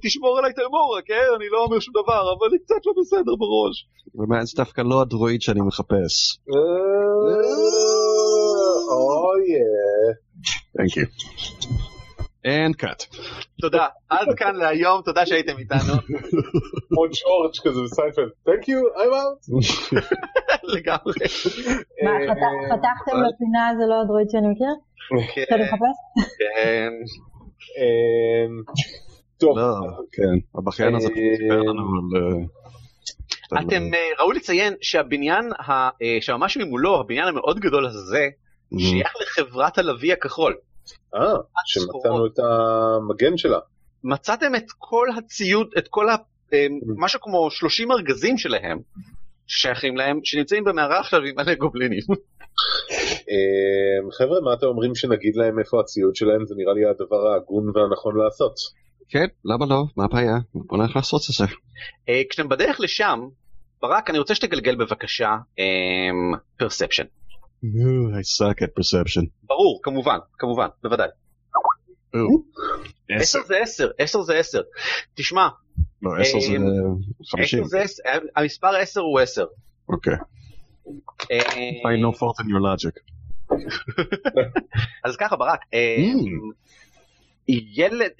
תשמור עליי תאמורה, כן? אני לא אומר שום דבר, אבל אני קצת לא בסדר בראש. ומאז דווקא לא הדרואיד שאני מחפש. אוי, Thank And cut. תודה, עד כאן להיום, תודה שהייתם איתנו, כמו ג'ורג' כזה בסיינפלד. Thank you, I'm out. לגמרי. מה, אה, פתח- פתחתם אבל- לפינה זה לא הדרואיד שאני מכיר? כן, מחפש? כן. אמ, טוב, לא, כן, הבכיין הזה אה, סיפר לנו על... אה, אתם, אה, ראוי לציין שהבניין אה, שממש ממולו, הבניין המאוד גדול הזה. שייך לחברת הלוי הכחול. אה, שמצאנו את המגן שלה. מצאתם את כל הציוד, את כל ה... אה, משהו כמו 30 ארגזים שלהם, ששייכים להם, שנמצאים במערה עכשיו עם מלא גובלינים. אה, חבר'ה, מה אתם אומרים שנגיד להם איפה הציוד שלהם? זה נראה לי הדבר ההגון והנכון לעשות. כן, למה לא? מה הבעיה? בוא נלך לעשות את זה. אה, כשאתם בדרך לשם, ברק, אני רוצה שתגלגל בבקשה פרספשן. I suck at perception. ברור, כמובן, כמובן, בוודאי. עשר. 10 זה 10, 10 זה 10. תשמע, לא, עשר זה חמישים. 10 זה 10, המספר 10 הוא 10. אוקיי. אה, find no fault in your logic. אז ככה ברק, אה, Mm. ילד,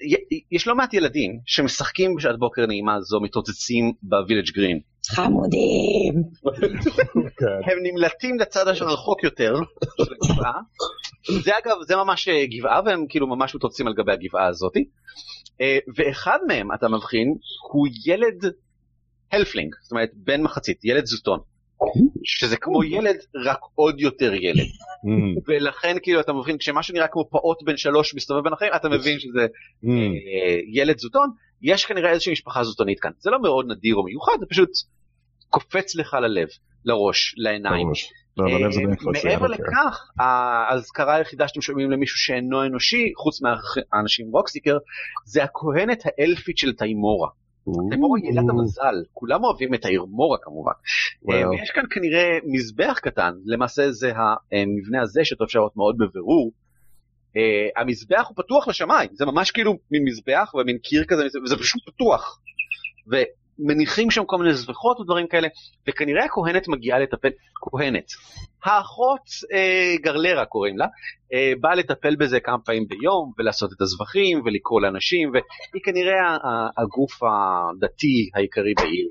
יש לא מעט ילדים שמשחקים בשעת בוקר נעימה זו מתרוצצים בווילג' גרין. חמודים. הם נמלטים לצד הרחוק יותר של הגבעה. זה אגב, זה ממש אה, גבעה והם כאילו ממש מתרוצצים על גבי הגבעה הזאתי. אה, ואחד מהם, אתה מבחין, הוא ילד הלפלינג, זאת אומרת בן מחצית, ילד זוטון. שזה כמו ילד, רק עוד יותר ילד. Mm, ולכן כאילו אתה מבין, כשמשהו נראה כמו פעוט בן שלוש מסתובב בין החיים, אתה מבין שזה mm. אה, ילד זוטון, יש כנראה איזושהי משפחה זוטונית כאן. זה לא מאוד נדיר או מיוחד, זה פשוט קופץ לך ללב, לראש, לעיניים. לא, זה אה, מעבר אוקיי. לכך, האזכרה היחידה שאתם שומעים למישהו שאינו אנושי, חוץ מהאנשים רוקסיקר, זה הכהנת האלפית של תיימורה. תיימורה היא עילת המזל, כולם אוהבים את העיר מורה כמובן. אה, ויש כאן כנראה מזבח קטן, למעשה זה המבנה הזה שאתה אפשר לראות מאוד בבירור. אה, המזבח הוא פתוח לשמיים, זה ממש כאילו מין מזבח ומין קיר כזה, וזה פשוט פתוח. ומניחים שם כל מיני זבחות ודברים כאלה, וכנראה הכהנת מגיעה לטפל, כהנת, האחות אה, גרלרה קוראים לה, אה, באה לטפל בזה כמה פעמים ביום, ולעשות את הזבחים, ולקרוא לאנשים, והיא כנראה הגוף הדתי העיקרי בעיר.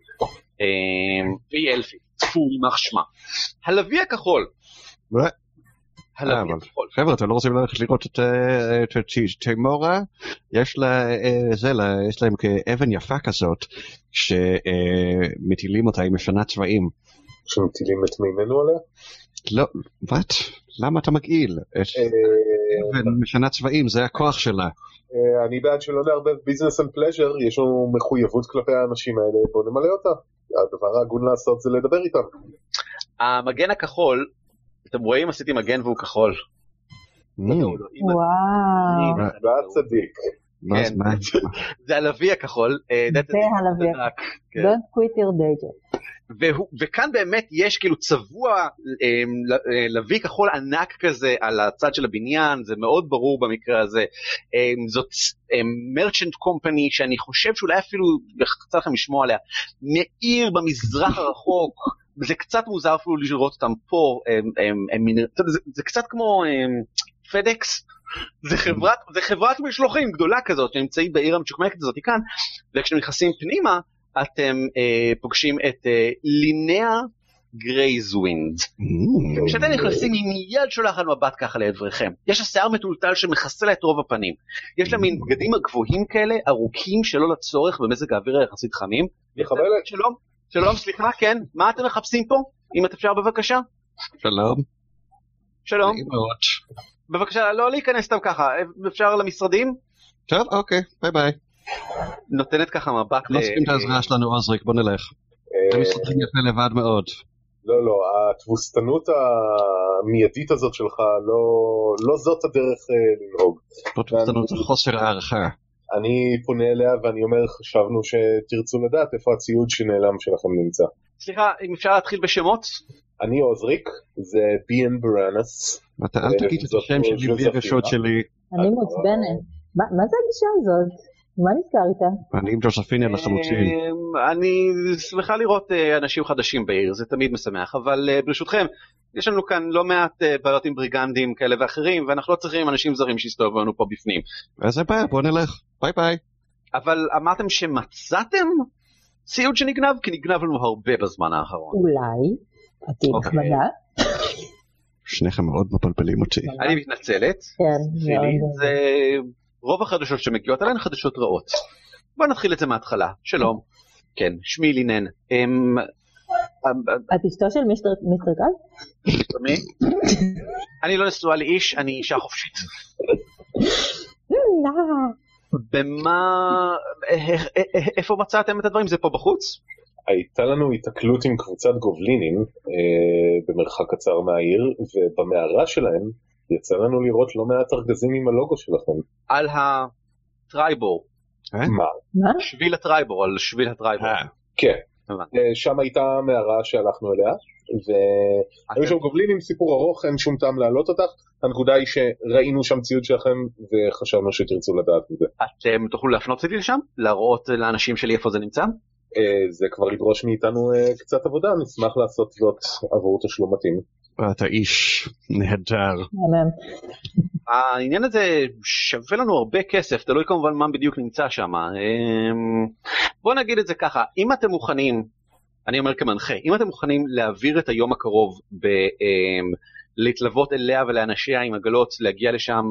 אה, והיא אלפית, צפו יימח שמה. הלוי הכחול. אבל- הכחול. חבר'ה, אתם לא רוצים ללכת לראות את אה? יש לה, אה, זה, יש להם כאבן יפה כזאת, שמטילים אותה, היא משנה צבעים. שמטילים את מימינו עליה. לא, what? למה אתה מגעיל? אה, משנה צבעים, זה הכוח שלה. אה, אני בעד שלא נערבב business and pleasure, יש לנו מחויבות כלפי האנשים האלה, בואו נמלא אותה. הדבר ההגון לעשות זה לדבר איתם. המגן הכחול, אתם רואים עשיתי מגן והוא כחול. ממ, וואו. והצדיק. מה- כן. זה הלוי הכחול. אה, זה הלוי. כן. Don't quit your day job. וכאן באמת יש כאילו צבוע אה, אה, לוי כחול ענק כזה על הצד של הבניין, זה מאוד ברור במקרה הזה. זאת מרצ'נט קומפני שאני חושב שאולי אפילו יצא לכם לשמוע עליה, מעיר במזרח הרחוק. זה קצת מוזר אפילו לראות אותם פה, הם, הם, הם, זה, זה קצת כמו פדקס, זה חברת, זה חברת משלוחים גדולה כזאת שנמצאים בעיר המשוקמקת הזאת כאן, וכשאתם נכנסים פנימה אתם אה, פוגשים את אה, לינאה גרייזווינד. ממ. כשאתם נכנסים היא מיד שולחת מבט ככה לעברכם. יש לה שיער מטולטל שמכסה לה את רוב הפנים. יש לה מין בגדים גבוהים כאלה, ארוכים שלא לצורך במזג האוויר היחסית חמים. מחבלת. שלום, שלום, סליחה, כן, מה אתם מחפשים פה? אם את אפשר בבקשה? שלום. שלום. בבקשה לא להיכנס סתם ככה, אפשר למשרדים? טוב, אוקיי, ביי ביי. נותנת ככה מבט. לא ל- צריכים את העזרה שלנו, עוזריק, בוא נלך. אה, הם מסתדרים יפה לבד מאוד. לא, לא, התבוסתנות המיידית הזאת שלך, לא, לא זאת הדרך אה, לנהוג. לא תפסנו את חוסר הערכה. אני פונה אליה ואני אומר, חשבנו שתרצו לדעת איפה הציוד שנעלם שלכם נמצא. סליחה, אם אפשר להתחיל בשמות? אני עוזריק, זה ביאן ברנס. אתה אל תגיד את השם שלי בלי. הרשות שלי. אני מעוצבנת. מה מה זה הגישה הזאת? מה נזכר איתה? אני עם ג'וזפינה לחלוטין. אה, אני שמחה לראות אה, אנשים חדשים בעיר, זה תמיד משמח, אבל אה, ברשותכם, יש לנו כאן לא מעט בעיות עם בריגנדים כאלה ואחרים, ואנחנו לא צריכים אנשים זרים שיסתובבו לנו פה בפנים. אז זה בעיה, בוא נלך. ביי ביי. אבל אמרתם שמצאתם ציוד שנגנב? כי נגנב לנו הרבה בזמן האחרון. אולי. את אוקיי. נחמדה. שניכם מאוד מבלבלים אותי. אני מתנצלת, כן. זה רוב החדשות שמגיעות עליהן חדשות רעות. בוא נתחיל את זה מההתחלה, שלום. כן, שמי לינן. אמ, אמ, את אשתו של מיסטר מיסטר קל? מי? אני לא נשואה לאיש, אני אישה חופשית. במה, איך- איך- איפה מצאתם את הדברים? זה פה בחוץ? הייתה לנו התקלות עם קבוצת גובלינים אה, במרחק קצר מהעיר, ובמערה שלהם יצא לנו לראות לא מעט ארגזים עם הלוגו שלכם. על הטרייבור, אה? מה? מה? שביל הטרייבור, על שביל הטרייבור. אה, כן. אה, שם הייתה מערה שהלכנו אליה, והיו שם גובלינים, סיפור ארוך, אין שום טעם להעלות אותך. הנקודה היא שראינו שם ציוד שלכם וחשבנו שתרצו לדעת מזה. אתם תוכלו להפנות אותי לשם? להראות לאנשים שלי איפה זה נמצא? אה, זה כבר לדרוש מאיתנו אה, קצת עבודה, נשמח לעשות זאת עבור תשלום מתאים. אתה איש נהדר. העניין הזה שווה לנו הרבה כסף, תלוי כמובן מה בדיוק נמצא שם. בוא נגיד את זה ככה, אם אתם מוכנים, אני אומר כמנחה, אם אתם מוכנים להעביר את היום הקרוב ב... אמ, להתלוות אליה ולאנשיה עם עגלות, להגיע לשם,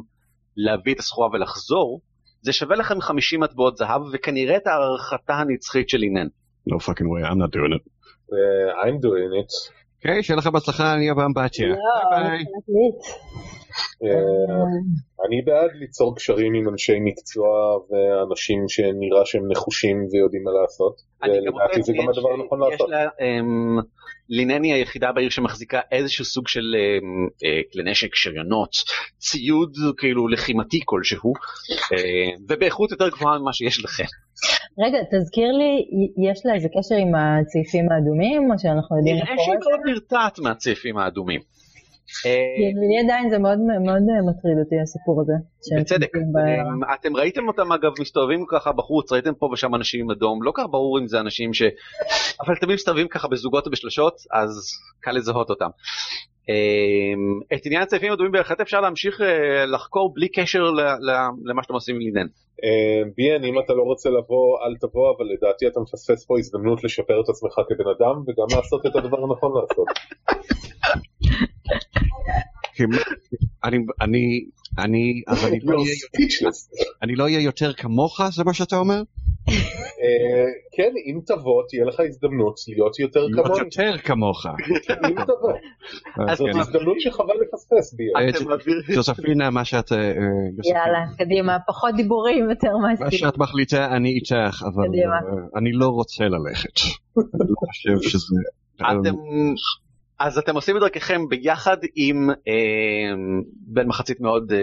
להביא את הסחורה ולחזור, זה שווה לכם 50 מטבעות זהב וכנראה את הערכתה הנצחית של לינן. No fucking way, I'm not doing it. אה, I'm doing it. אוקיי, שיהיה לך בהצלחה, אני אבא באמבטיה. לא, ביי ביי. להקליט. אה, אני בעד ליצור קשרים עם אנשי מקצוע ואנשים שנראה שהם נחושים ויודעים מה לעשות. אני גם רוצה ולדעתי זה גם הדבר הנכון שיש לעשות. היא היחידה בעיר שמחזיקה איזשהו סוג של אמ, אה, כלי נשק, שריונות, ציוד כאילו לחימתי כלשהו, אה, ובאיכות יותר גבוהה ממה שיש לכם. רגע, תזכיר לי, יש לה איזה קשר עם הצעיפים האדומים, או שאנחנו יודעים נראה שהיא? מאוד נרתעת מהצעיפים האדומים. אה, כי לי עדיין זה מאוד מאוד מטריד אותי הסיפור הזה. בצדק, ב- אמ, אתם ראיתם אותם אגב מסתובבים ככה בחוץ, ראיתם פה ושם אנשים עם אדום, לא כך ברור אם זה אנשים ש... אבל תמיד מסתובבים ככה בזוגות ובשלשות, אז קל לזהות אותם. אמ, את עניין הצעיפים האדומים בהחלט אפשר להמשיך אה, לחקור בלי קשר ל- ל- למה שאתם עושים עם לינן. אה, ביאן, אם אתה לא רוצה לבוא, אל תבוא, אבל לדעתי אתה מפספס פה הזדמנות לשפר את עצמך כבן אדם, וגם לעשות את הדבר הנכון לעשות. כי מה- אני, אני, אני, אז אני לא אהיה-. אני לא אהיה יותר כמוך, זה מה שאתה אומר? אה, כן, אם תבוא, תהיה לך הזדמנות להיות יותר להיות כמוני. יותר כמוך. אם תבוא. אז זאת כן. הזדמנות שחבל לפספס, ביאן. אה, ג'וזפינה, מה שאת... אה, אה, יוספינה, יאללה, קדימה, פחות דיבורים, יותר מה מעשים. שאת מחליטה, אני איתך, אבל. אה, אני לא רוצה ללכת. אני לא חושב שזה... אתם, אז אתם עושים את דרככם ביחד עם אה, בן מחצית מאוד אה,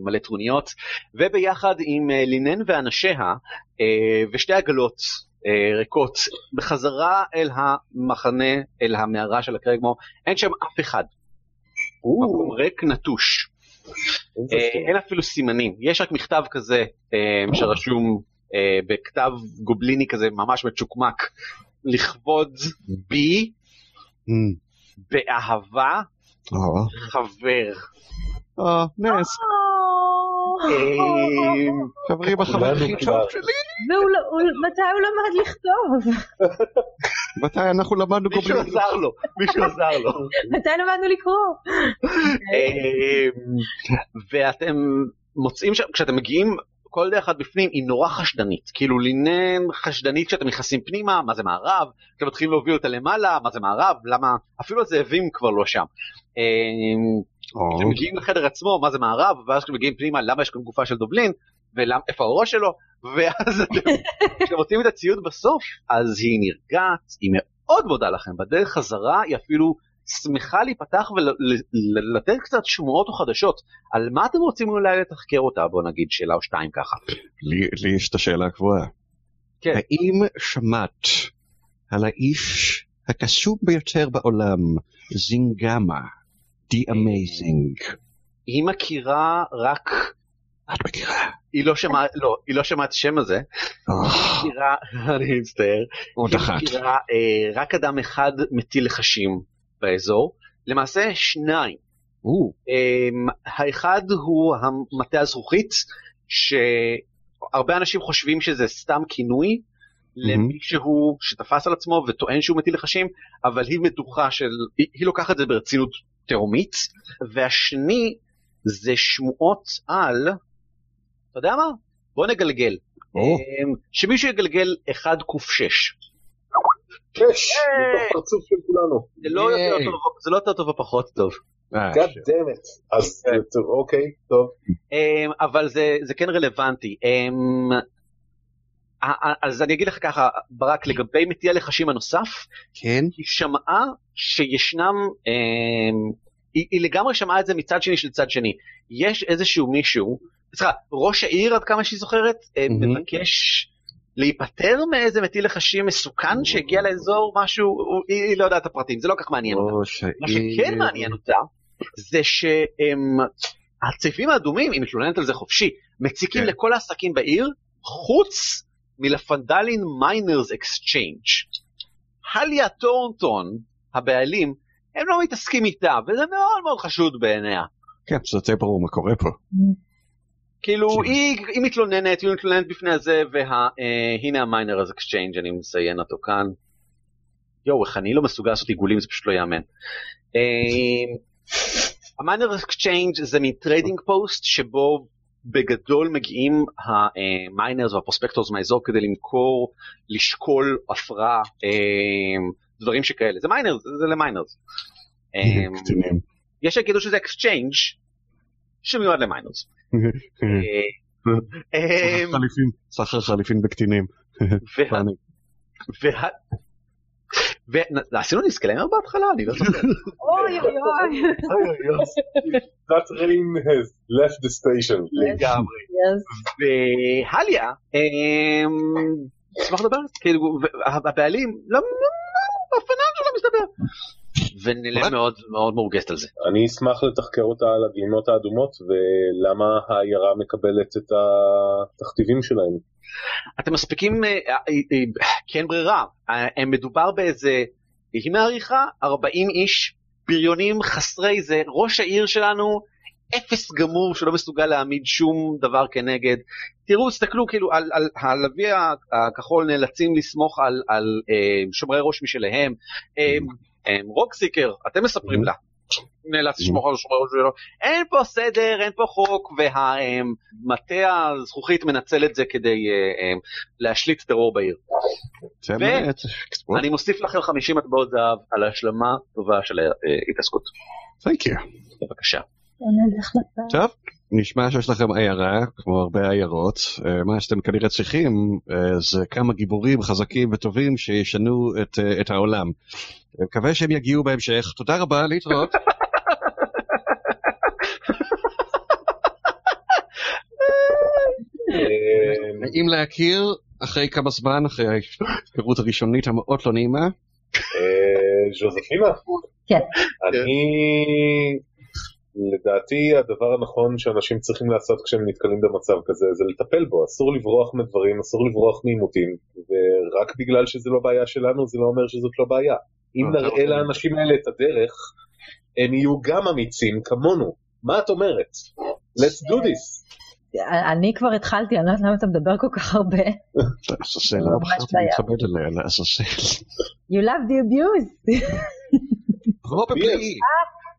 מלא טרוניות, וביחד עם אה, לינן ואנשיה אה, ושתי עגלות אה, ריקות בחזרה אל המחנה, אל המערה של הקרגמו, אין שם אף אחד, מקום. ריק נטוש, אה, אין אפילו סימנים, יש רק מכתב כזה אה, שרשום אה, בכתב גובליני כזה ממש מצ'וקמק, לכבוד בי. אה, באהבה אה, חבר. אה, נס, אמ, חברים החבר כולנו הכי. טוב שלי. לא- מתי הוא למד לכתוב? מתי אנחנו למדנו מישהו גובלין? עזר לו, מישהו עזר לו. מתי למדנו לקרוא? ואתם מוצאים שם, כשאתם מגיעים, כל דרך עד בפנים היא נורא חשדנית, כאילו לינן חשדנית כשאתם נכנסים פנימה, מה זה מערב, אתם מתחילים להוביל אותה למעלה, מה זה מערב, למה, אפילו הזאבים כבר לא שם. אמ, כשאתם מגיעים לחדר עצמו, מה זה מערב, ואז כשאתם מגיעים פנימה, למה יש כאן גופה של דובלין, ואיפה הראש שלו, ואז אתם- כשאתם מוצאים את הציוד בסוף, אז היא נרגעת, היא מאוד מודה לכם, בדרך חזרה היא אפילו שמחה להיפתח ולתת קצת שמועות או חדשות, על מה אתם רוצים אולי לתחקר אותה, בוא נגיד שאלה או שתיים ככה. לי לי יש את השאלה הקבועה. כן. האם שמעת על האיש הקסום ביותר בעולם, זינגמה, The Amazing? היא מכירה רק, את מכירה? היא לא שמעה, לא, היא לא שמעה את השם הזה, אה, היא מכירה, אני מצטער, עוד היא אחת. מכירה אה, רק אדם אחד מטיל לחשים באזור, למעשה שניים. Um, האחד הוא המטה הזכוכית, שהרבה אנשים חושבים שזה סתם כינוי למישהו שתפס על עצמו וטוען שהוא מטיל לחשים, אבל היא בטוחה של, היא, היא לוקחת את זה ברצינות תהומית, והשני זה שמועות על, אתה יודע מה? בוא נגלגל. או. Um, שמישהו יגלגל 1 ק 6. יש, בתוך פרצוף של כולנו. זה לא יותר. טוב- זה לא יותר טוב ופחות טוב. אה, God damn it. אז טוב, אוקיי, טוב. אמ, אבל זה, זה כן רלוונטי. אמ, אז אני אגיד לך ככה, ברק, לגבי מטיע לחשים הנוסף, כן? היא שמעה שישנם, אמ, היא, היא לגמרי שמעה את זה מצד שני של צד שני. יש איזשהו מישהו, סליחה, ראש העיר עד כמה שהיא זוכרת, אה, מהמם. מבקש להיפטר מאיזה מטיל לחשים מסוכן שהגיע לאזור משהו, היא, לא יודעת את הפרטים, זה לא כך מעניין אותה. מה שכן מעניין אותה, זה שהצעיפים האדומים, היא מתלוננת על זה חופשי, מציקים כן. לכל העסקים בעיר, חוץ מלפנדלין Miner's Exchange. הליה טורנטון, הבעלים, הם לא מתעסקים איתה, וזה מאוד מאוד חשוד בעיניה. כן, זה די ברור מה קורה פה. כאילו. היא, היא מתלוננת, היא מתלוננת בפני הזה, והנה ה Miner's Exchange, אני מציין אותו כאן. יואו, איך אני לא מסוגל לעשות עיגולים, זה פשוט לא ייאמן. ה Miner's Exchange זה מין trading post שבו בגדול מגיעים ה miners וה prospectors מהאזור כדי למכור, לשקול עפרה, אה, דברים שכאלה. זה miners, זה ל miners. אה, קטינים. יש שיגידו שזה exchange שמיועד ל miners. אה, אה, סחר חליפין, בקטינים. וה- פאני. וה- ו- עשינו דיסקלמר בהתחלה? אני לא זוכר. אוי אוי אוי. That rain has left the station. לגמרי. Yes. והליה, אמ, אשמח לדבר, כאילו, וה- הבעלים, לא, בפנן שלו מסתבר. ונלה What? מאוד מאוד מורגשת על זה. אני אשמח לתחקר אותה על הגלימות האדומות ולמה העיירה מקבלת את התכתיבים שלהם. אתם מספיקים, אה, אה, אה, כי אין ברירה, מדובר באיזה, היא מעריכה 40 איש, בריונים חסרי זה, ראש העיר שלנו, אפס גמור שלא מסוגל להעמיד שום דבר כנגד. תראו, תסתכלו כאילו על, על הלוי הכחול נאלצים לסמוך על, על אה, שומרי ראש משלהם. אה, רוקסיקר, אתם מספרים לה. נאלץ לשמור על שומרי ראש שלו. אין פה סדר, אין פה חוק, והמטה הזכוכית מנצל את זה כדי אה, אה, להשליט טרור בעיר. זה ו- באמת. אני מוסיף לכם 50 מטבעות זהב על השלמה טובה של ההתעסקות. Thank you. בבקשה. טוב, נשמע שיש לכם עיירה, כמו הרבה עיירות. אה, מה שאתם כנראה צריכים אה, זה כמה גיבורים חזקים וטובים שישנו את, אה, את העולם. מקווה שהם יגיעו בהמשך. תודה רבה, להתראות. נעים להכיר אחרי כמה זמן, אחרי ההיכרות הראשונית המאוד לא נעימה. ז'וזפינה? כן. אני... לדעתי הדבר הנכון שאנשים צריכים לעשות כשהם נתקלים במצב כזה זה לטפל בו, אסור לברוח מדברים, אסור לברוח מעימותים, ורק בגלל שזה לא בעיה שלנו זה לא אומר שזאת לא בעיה. אם אה, נראה לאנשים האלה את הדרך, הם יהיו גם אמיצים כמונו. מה את אומרת? Let's do this. אני כבר התחלתי, אני לא יודעת למה אתה מדבר כל כך הרבה. לעזאזל, לא בעיה. להתכבד עליה, לעזאזל. You love the abuse. פרובלי.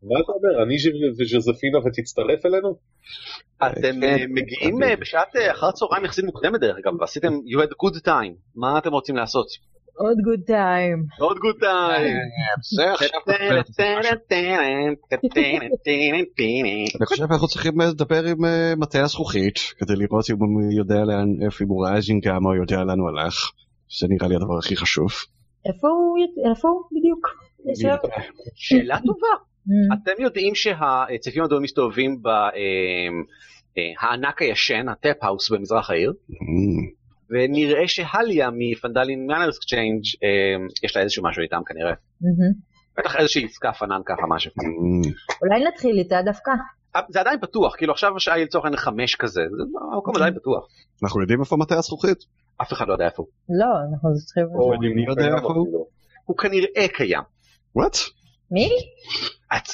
מה אתה אומר? אני וז'וזפינה ותצטרף אלינו? אתם אה, מגיעים אה, בשעת אה, אחר צהריים יחסית מוקדמת דרך אגב, ועשיתם you had a good time. מה אתם רוצים לעשות? עוד good time. עוד good time. זה עכשיו אני חושב שאנחנו צריכים לדבר עם מטה הזכוכית כדי לראות אם הוא יודע לאן, איפה הוא residing גם או יודע לאן הוא הלך. זה נראה לי הדבר הכי חשוב. איפה הוא, איפה הוא בדיוק? שאלה טובה. ממ. אתם יודעים שהצעיפים האדומים מסתובבים בהענק הישן, ה tap house במזרח העיר, ממ, ונראה שהליה מפנדלין Miner's Exchange יש לה איזשהו משהו איתם כנראה. מהמם. בטח איזושהי עסקה פנן ככה משהו. mm. אולי נתחיל איתה דווקא. זה עדיין פתוח, כאילו עכשיו השעה היא לצורך העניין חמש כזה, זה- המקום עדיין פתוח. אנחנו יודעים איפה מטה הזכוכית? אף אחד לא יודע איפה הוא. לא, אנחנו צריכים... אפילו. הוא כנראה קיים. What? מי? את-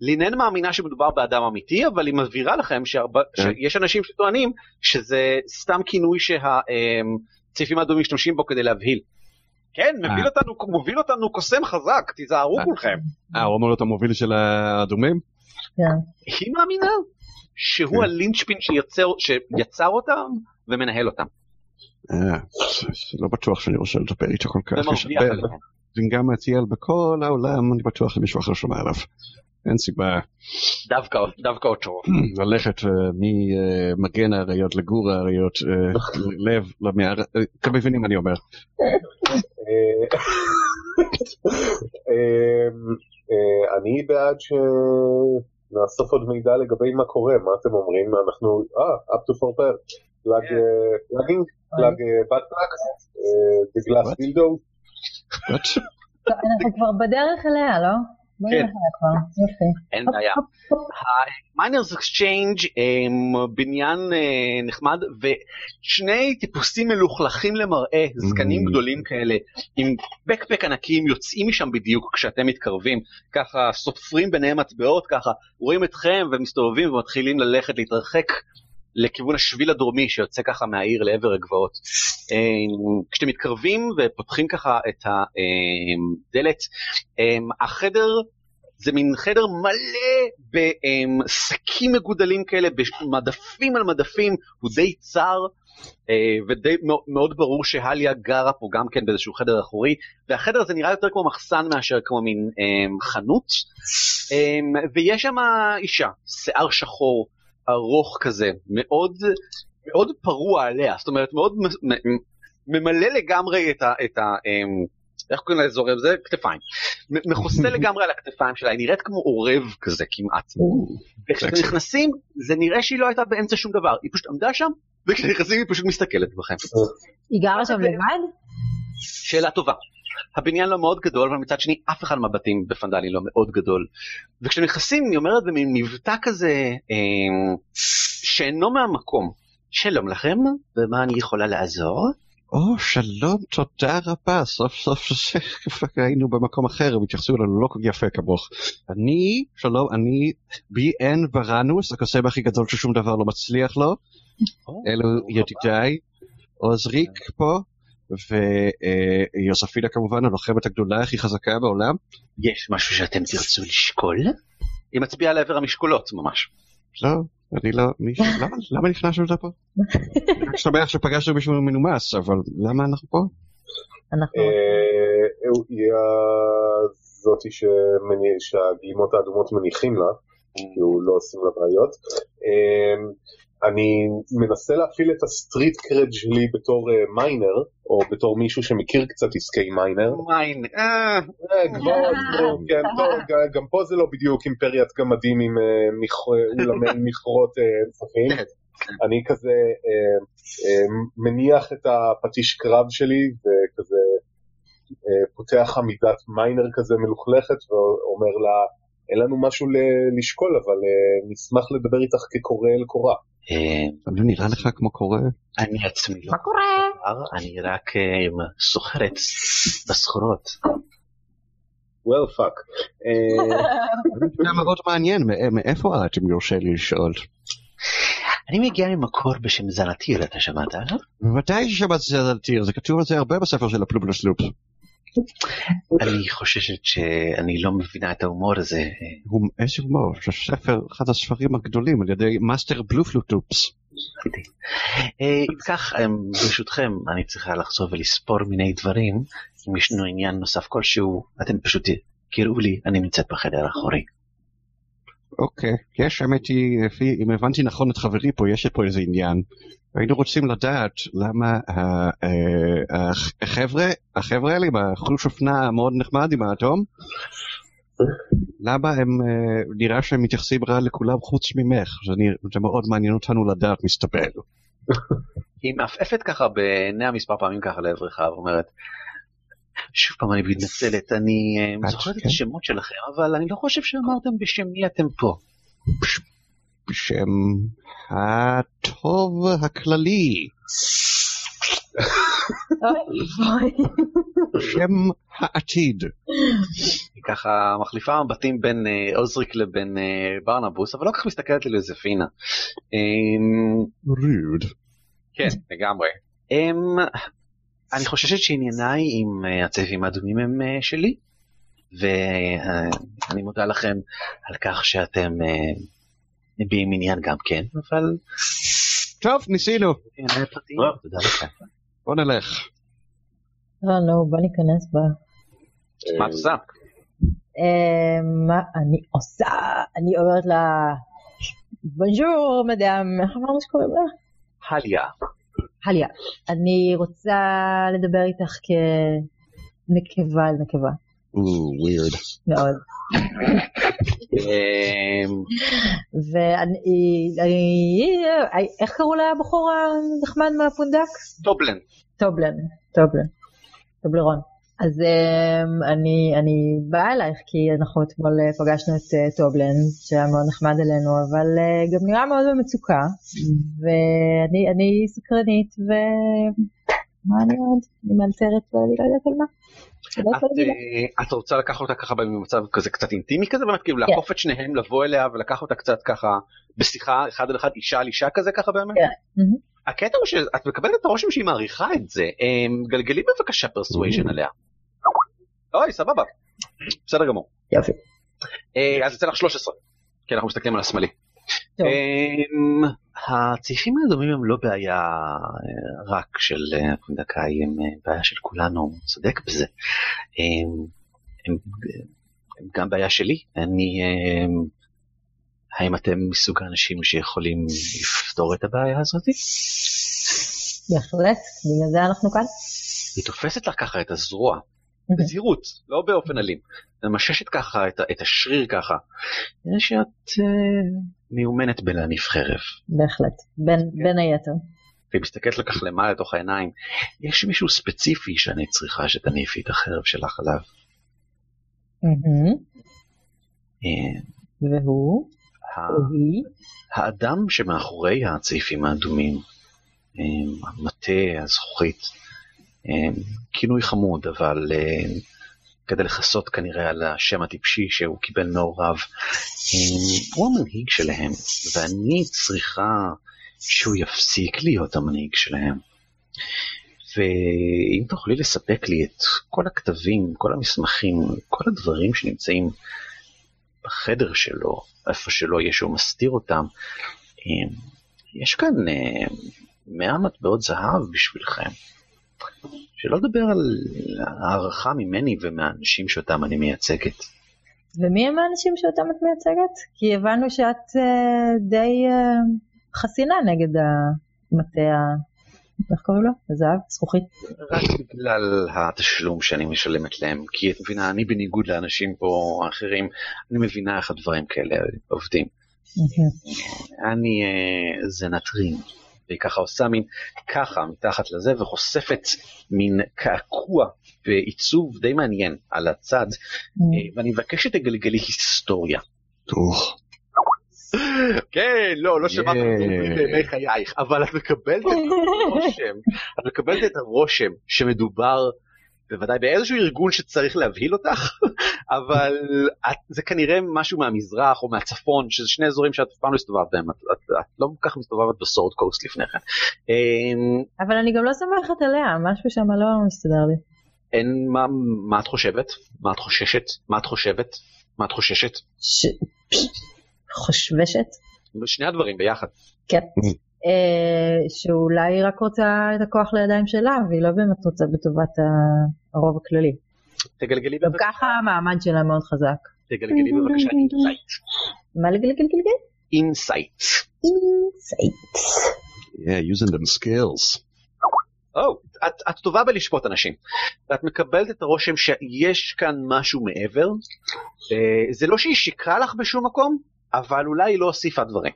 לינן מאמינה שמדובר באדם אמיתי, אבל היא מבהירה לכם שהרבה- כן. שיש אנשים שטוענים שזה סתם כינוי שהצעיפים האדומים משתמשים בו כדי להבהיל. כן, מוביל אה. אותנו, מוביל אותנו קוסם חזק, תיזהרו אה. כולכם. אה, הוא אמור להיות המוביל של האדומים? כן. היא מאמינה שהוא כן. הלינצ'פין שיצר, שיצר אותם ומנהל אותם. אה, לא בטוח שאני רוצה לדבר איתו כל כך. וגם מטיאל בכל העולם, אני בטוח שמישהו אחר שומע עליו. אין סיבה דווקא דווקא אותו. ללכת אה, ממגן האריות לגור האריות, אה, לב למערה, אה, אתם מבינים מה אני אומר. אני בעד שנאסוף עוד מידע לגבי מה קורה, מה אתם אומרים? אנחנו, אה, up to for pair. פלאג, פלאגינג? פלאג בת פלאג? The glass טוב, אנחנו כבר בדרך אליה, לא? כן. אין בעיה. ה Miner's Exchange הם בניין אה, נחמד ושני טיפוסים מלוכלכים למראה זקנים Mm. גדולים כאלה עם backpack ענקיים יוצאים משם בדיוק כשאתם מתקרבים ככה סופרים ביניהם מטבעות ככה רואים אתכם ומסתובבים ומתחילים ללכת להתרחק לכיוון השביל הדרומי שיוצא ככה מהעיר לעבר הגבעות. אה, כשאתם מתקרבים ופותחים ככה את הדלת אמ, החדר זה מין חדר מלא בשקים מגודלים כאלה, במדפים על מדפים, הוא די צר, אה, ודי מאו- מאוד ברור שהליה גרה פה גם כן באיזשהו חדר אחורי, והחדר הזה נראה יותר כמו מחסן מאשר כמו מין אמ, חנות, אמ, ויש שם אישה, שיער שחור, ארוך כזה, מאוד, מאוד פרוע עליה, זאת אומרת מאוד ממלא לגמרי את ה... את ה אמ, איך קוראים לאזור הזה? כתפיים. מכוסה לגמרי על הכתפיים שלה, היא נראית כמו עורב כזה כמעט. וכשאתם. נכנסים, זה נראה שהיא לא הייתה באמצע שום דבר, היא פשוט עמדה שם, וכשאתם נכנסים היא פשוט מסתכלת בכם. היא גרה שם לבד? שאלה טובה. הבניין לא מאוד גדול, אבל מצד שני אף אחד מהבתים בפנדלי לא מאוד גדול. וכשאתם נכנסים, היא אומרת במין מבטא כזה אה, שאינו מהמקום. שלום לכם, במה אני יכולה לעזור? או, שלום, תודה רבה, סוף סוף היינו במקום אחר, הם התייחסו אלינו לא כל יפה כמוך. אני, שלום, אני בי.אן ברנוס, הקוסם הכי גדול ששום דבר לא מצליח לו. אלו ידידיי, עוזריק פה, ויוספינה כמובן, הלוחמת הגדולה הכי חזקה בעולם. יש משהו שאתם תרצו לשקול? היא מצביעה לעבר המשקולות ממש. לא, אני לא, מי, למה, למה נכנסנו לפה? אני רק שמח שפגשנו מישהו מנומס, אבל למה אנחנו פה? אנחנו... אה, היא זאתי שמני- שהגלימות האדומות מניחים לה, הוא לא עושים לה בעיות. אה, אני מנסה להפעיל את ה street cred שלי בתור אה, miner, או בתור מישהו שמכיר קצת עסקי מיינר. אה, אה, נו, כן, ג- גם פה זה לא בדיוק אימפריית גמדים עם אה, אולמי מכרות אה, אינסופיים. אני כזה אה, אה, מניח את הפטיש קרב שלי וכזה אה, פותח עמידת מיינר כזה מלוכלכת ואומר לה, אין לנו משהו לשקול, אבל אה, נשמח לדבר איתך כקורא אל קורא. אה, אני נראה לך כמו קורא? אני עצמי לא מה קורה? אני רק אה, סוחרת בסחורות. well fuck. אה, זה מאוד מעניין, מא- מאיפה את, אם יורשה לי לשאול? אני מגיע ממקור בשם זנתיר, אתה שמעת עליו? בוודאי ששמעתי את זה כתוב על זה הרבה בספר של הפלובלוס לופ. אני חוששת שאני לא מבינה את ההומור הזה. הוא איזה הומור, זה ספר, אחד הספרים הגדולים על ידי מאסטר בלופלוטופס. אה, אם כך, אה, ברשותכם, אני צריכה לחזור ולספור מיני דברים. אם ישנו עניין נוסף כלשהו, אתם פשוט קראו לי, אני נמצאת בחדר האחורי. אוקיי, יש, האמת היא, אם הבנתי נכון את חברי פה, יש פה איזה עניין. היינו רוצים לדעת למה אה, הח- החבר'ה, החבר'ה האלה עם החוש אופנה המאוד נחמד עם האדום, למה הם, אה, נראה שהם מתייחסים רע לכולם חוץ ממך, זה, נראה- זה מאוד מעניין אותנו לדעת מסתבר. היא מעפעפת ככה בעיניה מספר פעמים ככה לעברך ואומרת, שוב פעם אני מתנצלת, אני אה, זוכרת את כן. השמות שלכם, אבל אני לא חושב שאמרתם בשם מי אתם פה. בשם הטוב הכללי. בשם העתיד. היא ככה מחליפה מבטים בין אה, עוזריק לבין אה, ברנבוס, אבל לא כך מסתכלת לי לזפינה. אמ, רוד. כן, לגמרי. אמ, אני חוששת שענייניי עם אה, הצבעים האדומים הם אה, שלי, ואני מודה לכם על כך שאתם אה, מביעים עניין גם כן, אבל טוב, ניסינו. לכם. בוא נלך. לא, נו, בוא ניכנס בה. מה את עושה? אה, מה אני עושה? אני אומרת לה, בונז'ור מדאם, איך אמרנו שקוראים לה? הליה. הליה. אני רוצה לדבר איתך כנקבה אל נקבה. או, ווירד. מאוד. אמ, ואני, אני- איך קראו לבחור הנחמד מהפונדק? טובלן. טובלן, טובלן, טובלרון. אז אמ, אני, אני באה אלייך כי אנחנו אתמול אה, פגשנו את אה, טובלן שהיה מאוד נחמד אלינו אבל אה, גם נראה מאוד במצוקה ואני אני סקרנית ומה אני עוד? אני מאלתרת ואני לא יודעת על מה. לא את. אה, את רוצה לקחת אותה ככה במצב כזה קצת אינטימי כזה באמת כאילו כן. לעקוף את שניהם לבוא אליה ולקח אותה קצת ככה בשיחה אחד על אחד אישה על אישה כזה ככה באמת. כן. הקטע הוא שאת מקבלת את הרושם שהיא מעריכה את זה אמ, גלגלי בבקשה פרסואז'ן עליה. אוי סבבה. בסדר גמור. יופי. אה, אז יוצא לך 13. כי אנחנו מסתכלים על השמאלי. הצעיפים האדומים הם לא בעיה אה, רק של אה, פונדקאי, הם אה, בעיה של כולנו, צודק בזה. אמ, הם הם גם בעיה שלי. אני... אמ, האם אתם מסוג האנשים שיכולים לפתור את הבעיה הזאת? בהחלט, בגלל זה אנחנו כאן. היא תופסת לך ככה את הזרוע, בזהירות, לא באופן אלים. ממששת ככה את, את השריר ככה. נראה שאת אה, מיומנת בלהניף חרב. בהחלט, בין, בין היתר. והיא מסתכלת לכך למעלה לתוך העיניים. יש מישהו ספציפי שאני צריכה שתניפי את החרב שלך עליו. אה, והוא, האדם שמאחורי הצעיפים האדומים, אה, המטה, הזכוכית, כינוי חמוד, אבל אה, כדי לכסות כנראה על השם הטיפשי שהוא קיבל מהוריו, אה, הוא המנהיג שלהם, ואני צריכה שהוא יפסיק להיות המנהיג שלהם. ואם תוכלי לספק לי את כל הכתבים, כל המסמכים, כל הדברים שנמצאים בחדר שלו, איפה שלא יהיה שהוא מסתיר אותם, יש כאן אה, 100 מטבעות זהב בשבילכם. שלא לדבר על הערכה ממני ומהאנשים שאותם אני מייצגת. ומי הם האנשים שאותם את מייצגת? כי הבנו שאת אה, די אה, חסינה נגד המטה. איך קוראים לו? הזהב? זכוכית? רק בגלל התשלום שאני משלמת להם, כי את מבינה, אני בניגוד לאנשים פה האחרים, אני מבינה איך הדברים כאלה עובדים. אני אה, זנטרין, והיא ככה עושה מין ככה מתחת לזה וחושפת מין קעקוע בעיצוב די מעניין על הצד, אה, ואני מבקש שתגלגלי היסטוריה. כן, לא, לא שמעת. בימי חייך, אבל את מקבלת את הרושם, את מקבלת את הרושם שמדובר בוודאי באיזשהו ארגון שצריך להבהיל אותך, אבל את, זה כנראה משהו מהמזרח או מהצפון, שזה שני אזורים שאת אף פעם לא הסתובבת בהם, את, את, את לא כל כך מסתובבת בסורד קוסט לפני כן. אמ, אבל אני גם לא סומכת עליה, משהו שם לא מסתדר לי. אין, מה, מה את חושבת? מה את חוששת? מה את חושבת? מה את חוששת? ש... חושבשת? שני הדברים ביחד. כן. אה, שאולי היא רק רוצה את הכוח לידיים שלה, והיא לא באמת רוצה בטובת הרוב הכללי. תגלגלי גם בבקשה, ככה המעמד שלה מאוד חזק. תגלגלי בבקשה insight. מה לגלגלגלגל? insight. insight. Yeah, using them skills. או, את, את טובה בלשפוט אנשים. ואת מקבלת את הרושם שיש כאן משהו מעבר. זה לא שהיא שיקרה לך בשום מקום, אבל אולי היא לא הוסיפה דברים.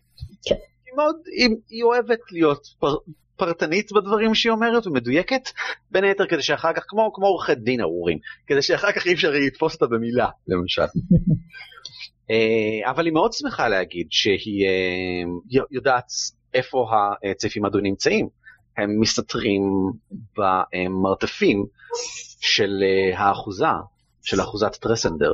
כן. מאוד, היא, היא אוהבת להיות פר, פרטנית בדברים שהיא אומרת ומדויקת, בין היתר כדי שאחר כך, כמו, כמו עורכי דין ארורים, כדי שאחר כך אי אפשר לתפוס אותה במילה, למשל. אה, אבל היא מאוד שמחה להגיד שהיא אה, יודעת איפה הצעיפים האדומים נמצאים. הם מסתתרים במרתפים של אה, האחוזה, של אחוזת טרסנדר.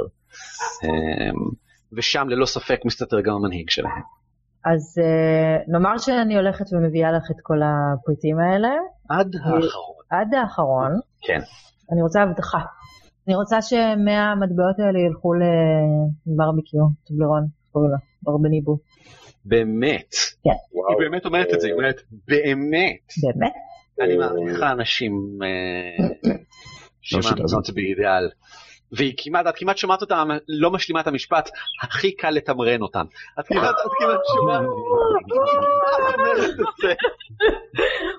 ושם ללא ספק מסתתר גם המנהיג שלהם. אז אה, נאמר שאני הולכת ומביאה לך את כל הפריטים האלה, עד האחרון. עד האחרון, כן. אני רוצה הבטחה. אני רוצה שמהמטבעות האלה ילכו לברביקיו, טובלרון, קוראים לה, ברבניבו. באמת. כן. וואו. היא באמת אומרת את זה, היא אומרת באמת. באמת? אני אה, מעריכה אנשים אה, לא שמאמינות באידיאל. והיא כמעט, את כמעט שומעת אותם לא משלימה את המשפט, הכי קל לתמרן אותם. את כמעט, את כמעט שומעת, זה.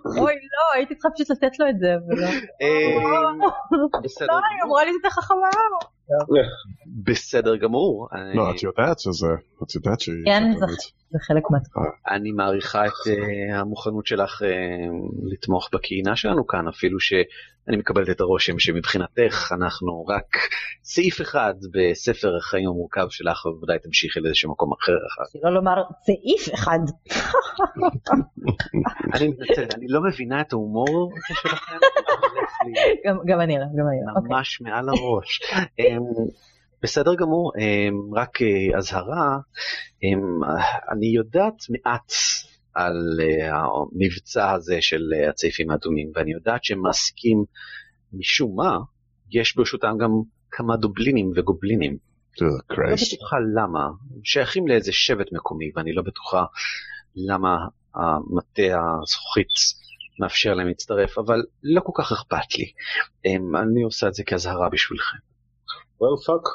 אוי לא, הייתי צריכה פשוט לתת לו את זה, ולא. אה, בסדר לא, היא אמרה לי את החכמה. בסדר גמור. לא, את יודעת שזה, את יודעת שהיא... כן. זה- חלק מהתחום. אני מעריכה את אה, המוכנות שלך אה, לתמוך בקהילה שלנו כאן, אפילו שאני מקבלת את הרושם שמבחינתך אנחנו רק סעיף אחד בספר החיים המורכב שלך, ובוודאי תמשיכי לאיזשהו מקום אחר. אחר. שלא לומר סעיף אחד. אני מתנצל, אני לא מבינה את ההומור שלכם, גם אני לא, גם אני לא. אוקיי. ממש מעל הראש. אמ, בסדר גמור, אמ, רק אה, אזהרה, אמ, אני יודעת מעט על אה, המבצע הזה של אה, הצעיפים האדומים, ואני יודעת שהם מעסיקים משום מה, יש ברשותם גם כמה דובלינים וגובלינים. אה, לא. בטוחה למה, הם שייכים לאיזה שבט מקומי, ואני לא בטוחה למה המטה הזכוכית מאפשר להם להצטרף, אבל לא כל כך אכפת לי. אני עושה את זה כאזהרה בשבילכם. Well fuck.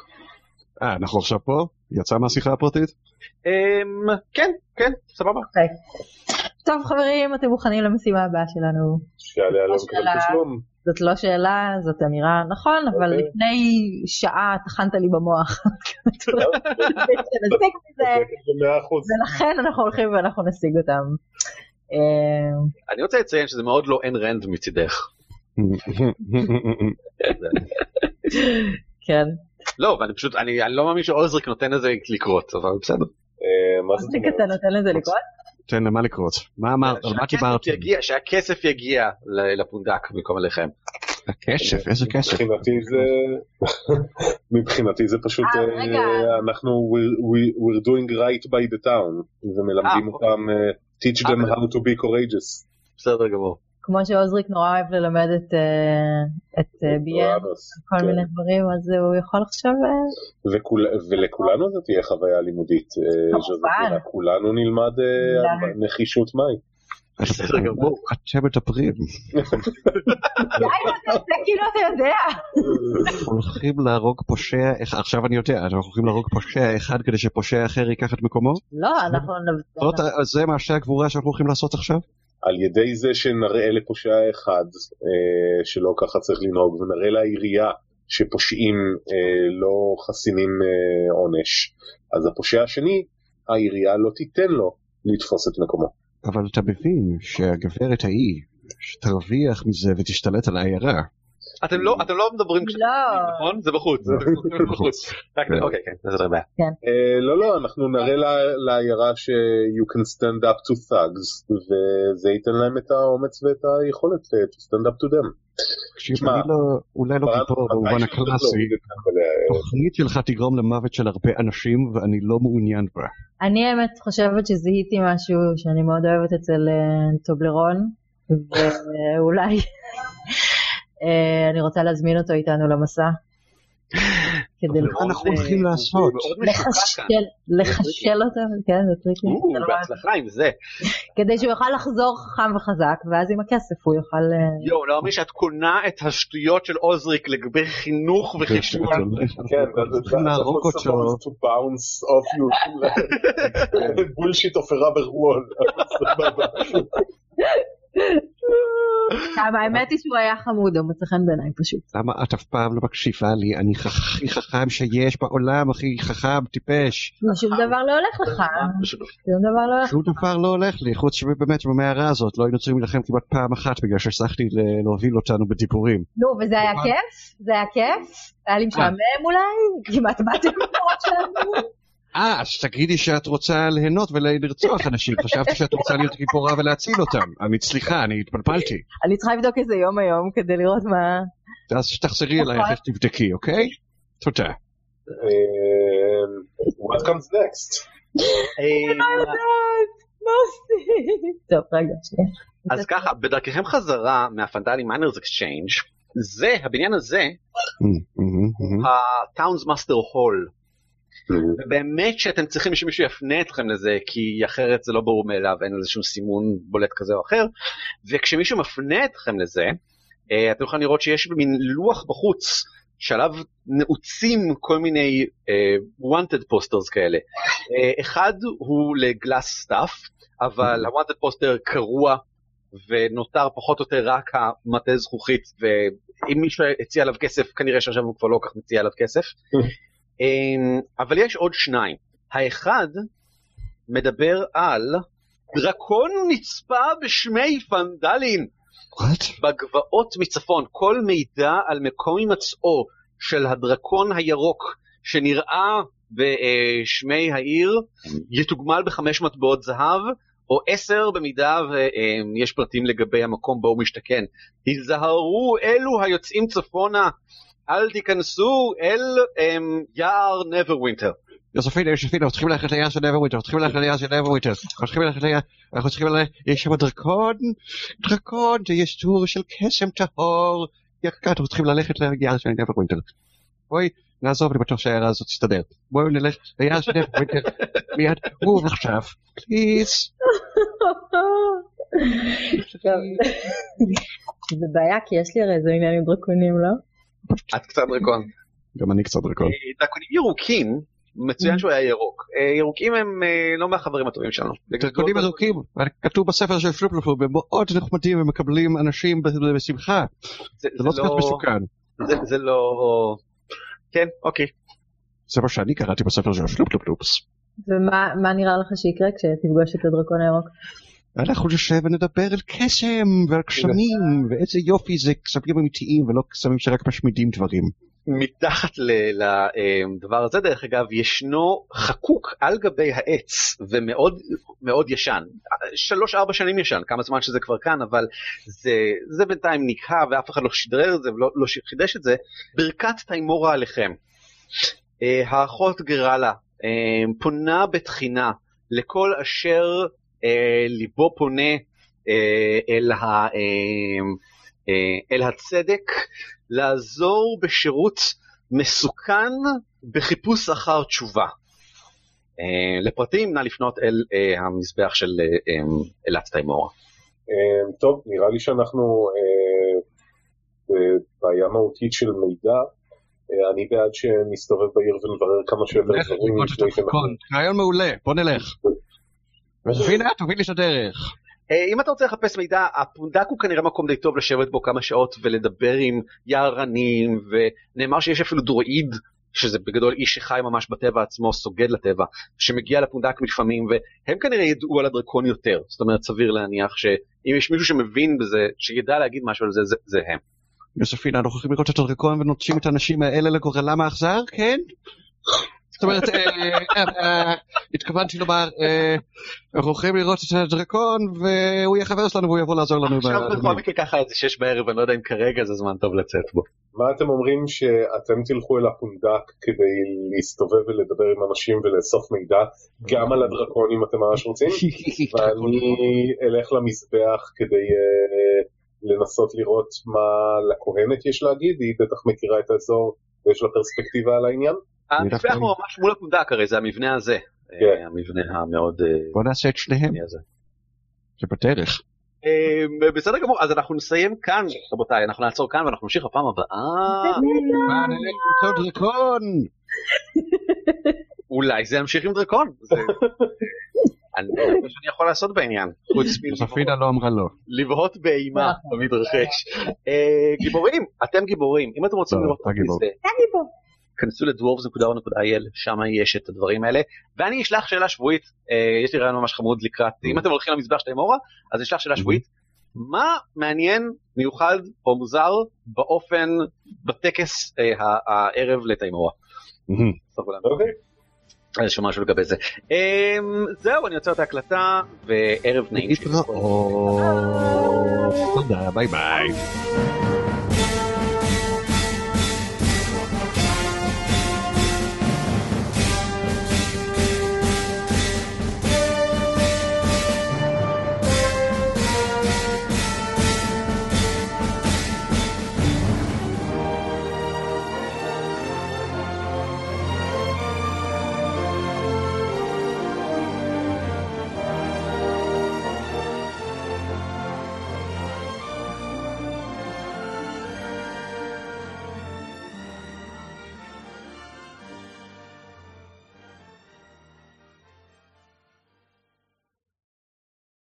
אה, אנחנו עכשיו פה? יצא מהשיחה הפרטית? אמ, כן, כן, סבבה. טוב חברים, אתם מוכנים למשימה הבאה שלנו? שעליה לא שאלה. מקבל תשלום. זאת לא שאלה, זאת אמירה, נכון, אבל אוקיי. לפני שעה טחנת לי במוח. אחוז. ולכן אנחנו הולכים ואנחנו נשיג אותם. אה, אני רוצה לציין שזה מאוד לא אין רנד מצידך. כן. לא, ואני פשוט, אני אני לא מאמין שעוזריק נותן לזה לקרות, אבל בסדר. אה, מה זאת אז אתה? נותן לזה לקרות? תן למה לקרות? מה אמרת? על מה דיברתם? שהכסף יגיע לפונדק במקום עליכם. הכסף, איזה כסף? מבחינתי זה מבחינתי זה פשוט אה, אה. אנחנו we're- we- we're doing right by the town ומלמדים אה, אותם teach them how to be courageous. בסדר גמור. כמו שעוזריק נורא אוהב ללמד את, אה, את אה, ביאן, אוהבוס, כל כן. מיני דברים, אז הוא יכול עכשיו... אה, וכול- ולכולנו זאת תהיה חוויה לימודית. אה, כמובן. כולנו נלמד אה. נחישות מהי. בסדר גמור. אתם מדברים. די, אתה עושה כאילו אתה יודע. הולכים להרוג פושע, אחד- עכשיו אני יודע, אנחנו הולכים להרוג פושע אחד כדי שפושע אחר ייקח את מקומו? לא, אנחנו... זה מעשה הגבורה שאנחנו הולכים לעשות עכשיו? על ידי זה שנראה לפושע אחד אה, שלא ככה צריך לנהוג ונראה לעירייה שפושעים אה, לא חסינים אה, עונש, אז הפושע השני, העירייה לא תיתן לו לתפוס את מקומו. אבל אתה מבין שהגברת ההיא, שתרוויח מזה ותשתלט על העיירה, אתם לא, אתם לא מדברים לא. נכון? זה בחוץ. כן. אוקיי, כן, זה בעיה. אה, לא, לא, אנחנו נראה לעיירה ש- you can stand up to thugs, וזה ייתן להם את האומץ ואת היכולת אה, to stand up to them. לא, אולי לא גיבור במובן הקלאסי, אה, התוכנית שלך תגרום למוות של הרבה אנשים ואני לא מעוניין בה. אני האמת חושבת שזיהיתי משהו שאני מאוד אוהבת אצל אה, טובלרון, ואולי אה, אני רוצה להזמין אותו איתנו למסע. כדי אבל לראות- אנחנו הולכים לעשות? לחשל, לחשל אותו, כן, זה טריקי. לא בהצלחה עם זה. כדי שהוא יוכל לחזור חכם וחזק, ואז עם הכסף הוא יוכל... אה, יואו, לא מאמין שאת קונה את השטויות של עוזריק לגבי חינוך וחישול. כן, to bounce off you. bullshit wall. סבבה. אבל האמת היא שהוא היה חמוד, הוא מצא חן בעיניי פשוט. למה את אף פעם לא מקשיבה לי? אני הכי חכם שיש בעולם, הכי חכם, טיפש. שום דבר לא הולך לך, שום דבר לא הולך שום דבר לא הולך לי, חוץ שבאמת במערה הזאת לא היינו צריכים להילחם כמעט פעם אחת בגלל שהצלחתי להוביל אותנו בדיבורים. נו, וזה היה כיף? זה היה כיף? היה לי משעמם אולי? כמעט באתם למקומות שלנו? אה, אז תגידי שאת רוצה ליהנות ולרצוח אנשים, חשבתי שאת רוצה להיות גיבורה ולהציל אותם. אני, סליחה, אני התפלפלתי. אני צריכה לבדוק איזה יום היום כדי לראות מה... אז תחזרי אליי אחרי שתבדקי, אוקיי? תודה. אה, What comes next? מה עושים? טוב, רגע, שנייה. אז ככה, בדרככם חזרה מה Phandalin Miner's Exchange זה, הבניין הזה, ה Townmaster's Hall. ובאמת שאתם צריכים שמישהו יפנה אתכם לזה, כי אחרת זה לא ברור מאליו, אין לזה שום סימון בולט כזה או אחר, וכשמישהו מפנה אתכם לזה, אה, אתם יכולים לראות שיש מין לוח בחוץ, שעליו נעוצים כל מיני uh, wanted posters כאלה. Uh, אחד הוא ל Glass Staff, אבל ה-wanted poster קרוע ונותר פחות או יותר רק המטה זכוכית, ואם מישהו הציע עליו כסף, כנראה שעכשיו הוא כבר לא כל כך מציע עליו כסף. אמ, אבל יש עוד שניים. האחד מדבר על דרקון נצפה בשמי פנדלין What? בגבעות מצפון. כל מידע על מקום הימצאו של הדרקון הירוק שנראה בשמי העיר יתוגמל בחמש מטבעות זהב, או עשר במידה ויש פרטים לגבי המקום בו הוא משתכן. היזהרו אלו היוצאים צפונה, אל תיכנסו אל um, יער נברווינטר. יוספינה, יוספינה, אנחנו צריכים ללכת ליער של נברווינטר, אנחנו צריכים ללכת ליער של נברווינטר, אנחנו צריכים ללכת ליער, אנחנו צריכים ללכת, יש שם דרקון, דרקון, זה יצור של קסם טהור, יקר, אנחנו צריכים ללכת ליער של נברווינטר. בואי, נעזוב, אני בטוח שהעיירה הזאת תסתדר. בואו נלך ליער של נברווינטר, מיד, הוא עכשיו, please. זה בעיה כי יש לי הרי איזה עניין עם דרקונים, לא? את קצת דרקון. גם אני קצת דרקון. אה, דרקונים ירוקים, מצוין שהוא היה ירוק. אה, ירוקים הם אה, לא מהחברים הטובים שלנו. דרקונים ירוקים, כתוב בספר של פלופלופו, הם מאוד נחמדים ומקבלים אנשים בשמחה. זה לא צריך להיות מסוכן. זה- זה לא... כן, אוקיי. זה מה שאני קראתי בספר של פלופלופלופס. ומה מה נראה לך שיקרה כשתפגוש את הדרקון הירוק? אנחנו נשב ונדבר על קסם ועל קסמים ואיזה יופי זה קסמים אמיתיים ולא קסמים שרק משמידים דברים. מתחת לדבר הזה דרך אגב ישנו חקוק על גבי העץ ומאוד מאוד ישן שלוש ארבע שנים ישן כמה זמן שזה כבר כאן אבל זה זה בינתיים נקהה ואף אחד לא שדרר את זה ולא לא חידש את זה ברכת תיימורה עליכם. אה, האחות גרלה אה, פונה בתחינה לכל אשר ליבו פונה אה, אל, ה, אה, אה, אל הצדק לעזור בשירות מסוכן בחיפוש אחר תשובה. אה, לפרטים נא לפנות אל אה, המזבח של אה, אה, תיימורה. אה, טוב, נראה לי שאנחנו אה, בבעיה מהותית של מידע. אה, אני בעד שנסתובב בעיר ונברר כמה שיותר דברים. רעיון מעולה, בוא נלך. והנה, תוביל לי את הדרך. אה, אם אתה רוצה לחפש מידע, הפונדק הוא כנראה מקום די טוב לשבת בו כמה שעות ולדבר עם יערנים, ונאמר שיש אפילו דרואיד, שזה בגדול איש שחי ממש בטבע עצמו, סוגד לטבע, שמגיע לפונדק לפעמים, והם כנראה ידעו על הדרקון יותר. זאת אומרת, סביר להניח שאם יש מישהו שמבין בזה, שידע להגיד משהו על זה, זה, זה הם. יוספינה, אנחנו הולכים לראות את הדרקון ונוטשים את האנשים האלה לגורלם האכזר, כן? זאת אומרת, אה, אה, אה, התכוונתי לומר, אה, אנחנו הולכים לראות את הדרקון והוא יהיה חבר שלנו והוא יבוא לעזור לנו. עכשיו בכל מקרה ככה איזה שש בערב, אני לא יודע אם כרגע זה זמן טוב לצאת בו. מה אתם אומרים שאתם תלכו אל הפונדק כדי להסתובב ולדבר עם אנשים ולאסוף מידע גם על הדרקון אם אתם ממש רוצים ואני אלך למזבח כדי uh, לנסות לראות מה לכהנת יש להגיד היא בטח מכירה את האזור ויש לה פרספקטיבה על העניין. המזבח דווקא- הוא ממש מול הפונדק הרי זה המבנה הזה. כן. אה, המבנה המאוד... אה, בוא נעשה את שניהם. זה בדרך. אה, בסדר גמור, אז אנחנו נסיים כאן, רבותיי, אנחנו נעצור כאן ואנחנו נמשיך בפעם הבאה. אולי זה ימשיך עם דרקון. זה- אני לא יודע מה שאני יכול לעשות בעניין, חוץ יוספינה לא אמרה לא. מלבהות באימה נכון. במתרחש. אה, גיבורים, אתם גיבורים, אם אתם רוצים לא, לראות אתה גיבור. את זה, כנסו לדוורבס.או.il, שם יש את הדברים האלה, ואני אשלח שאלה שבועית, אה, יש לי רעיון ממש חמוד לקראת, אם אתם הולכים למזבח של תימורה, אז אשלח שאלה שבועית, מה מעניין, מיוחד או מוזר באופן, בטקס אה, הערב לתימורה? לנו. אוקיי. אז יש משהו לגבי זה. אה, זהו, אני עוצר את ההקלטה, וערב נעים. תודה, ביי ביי.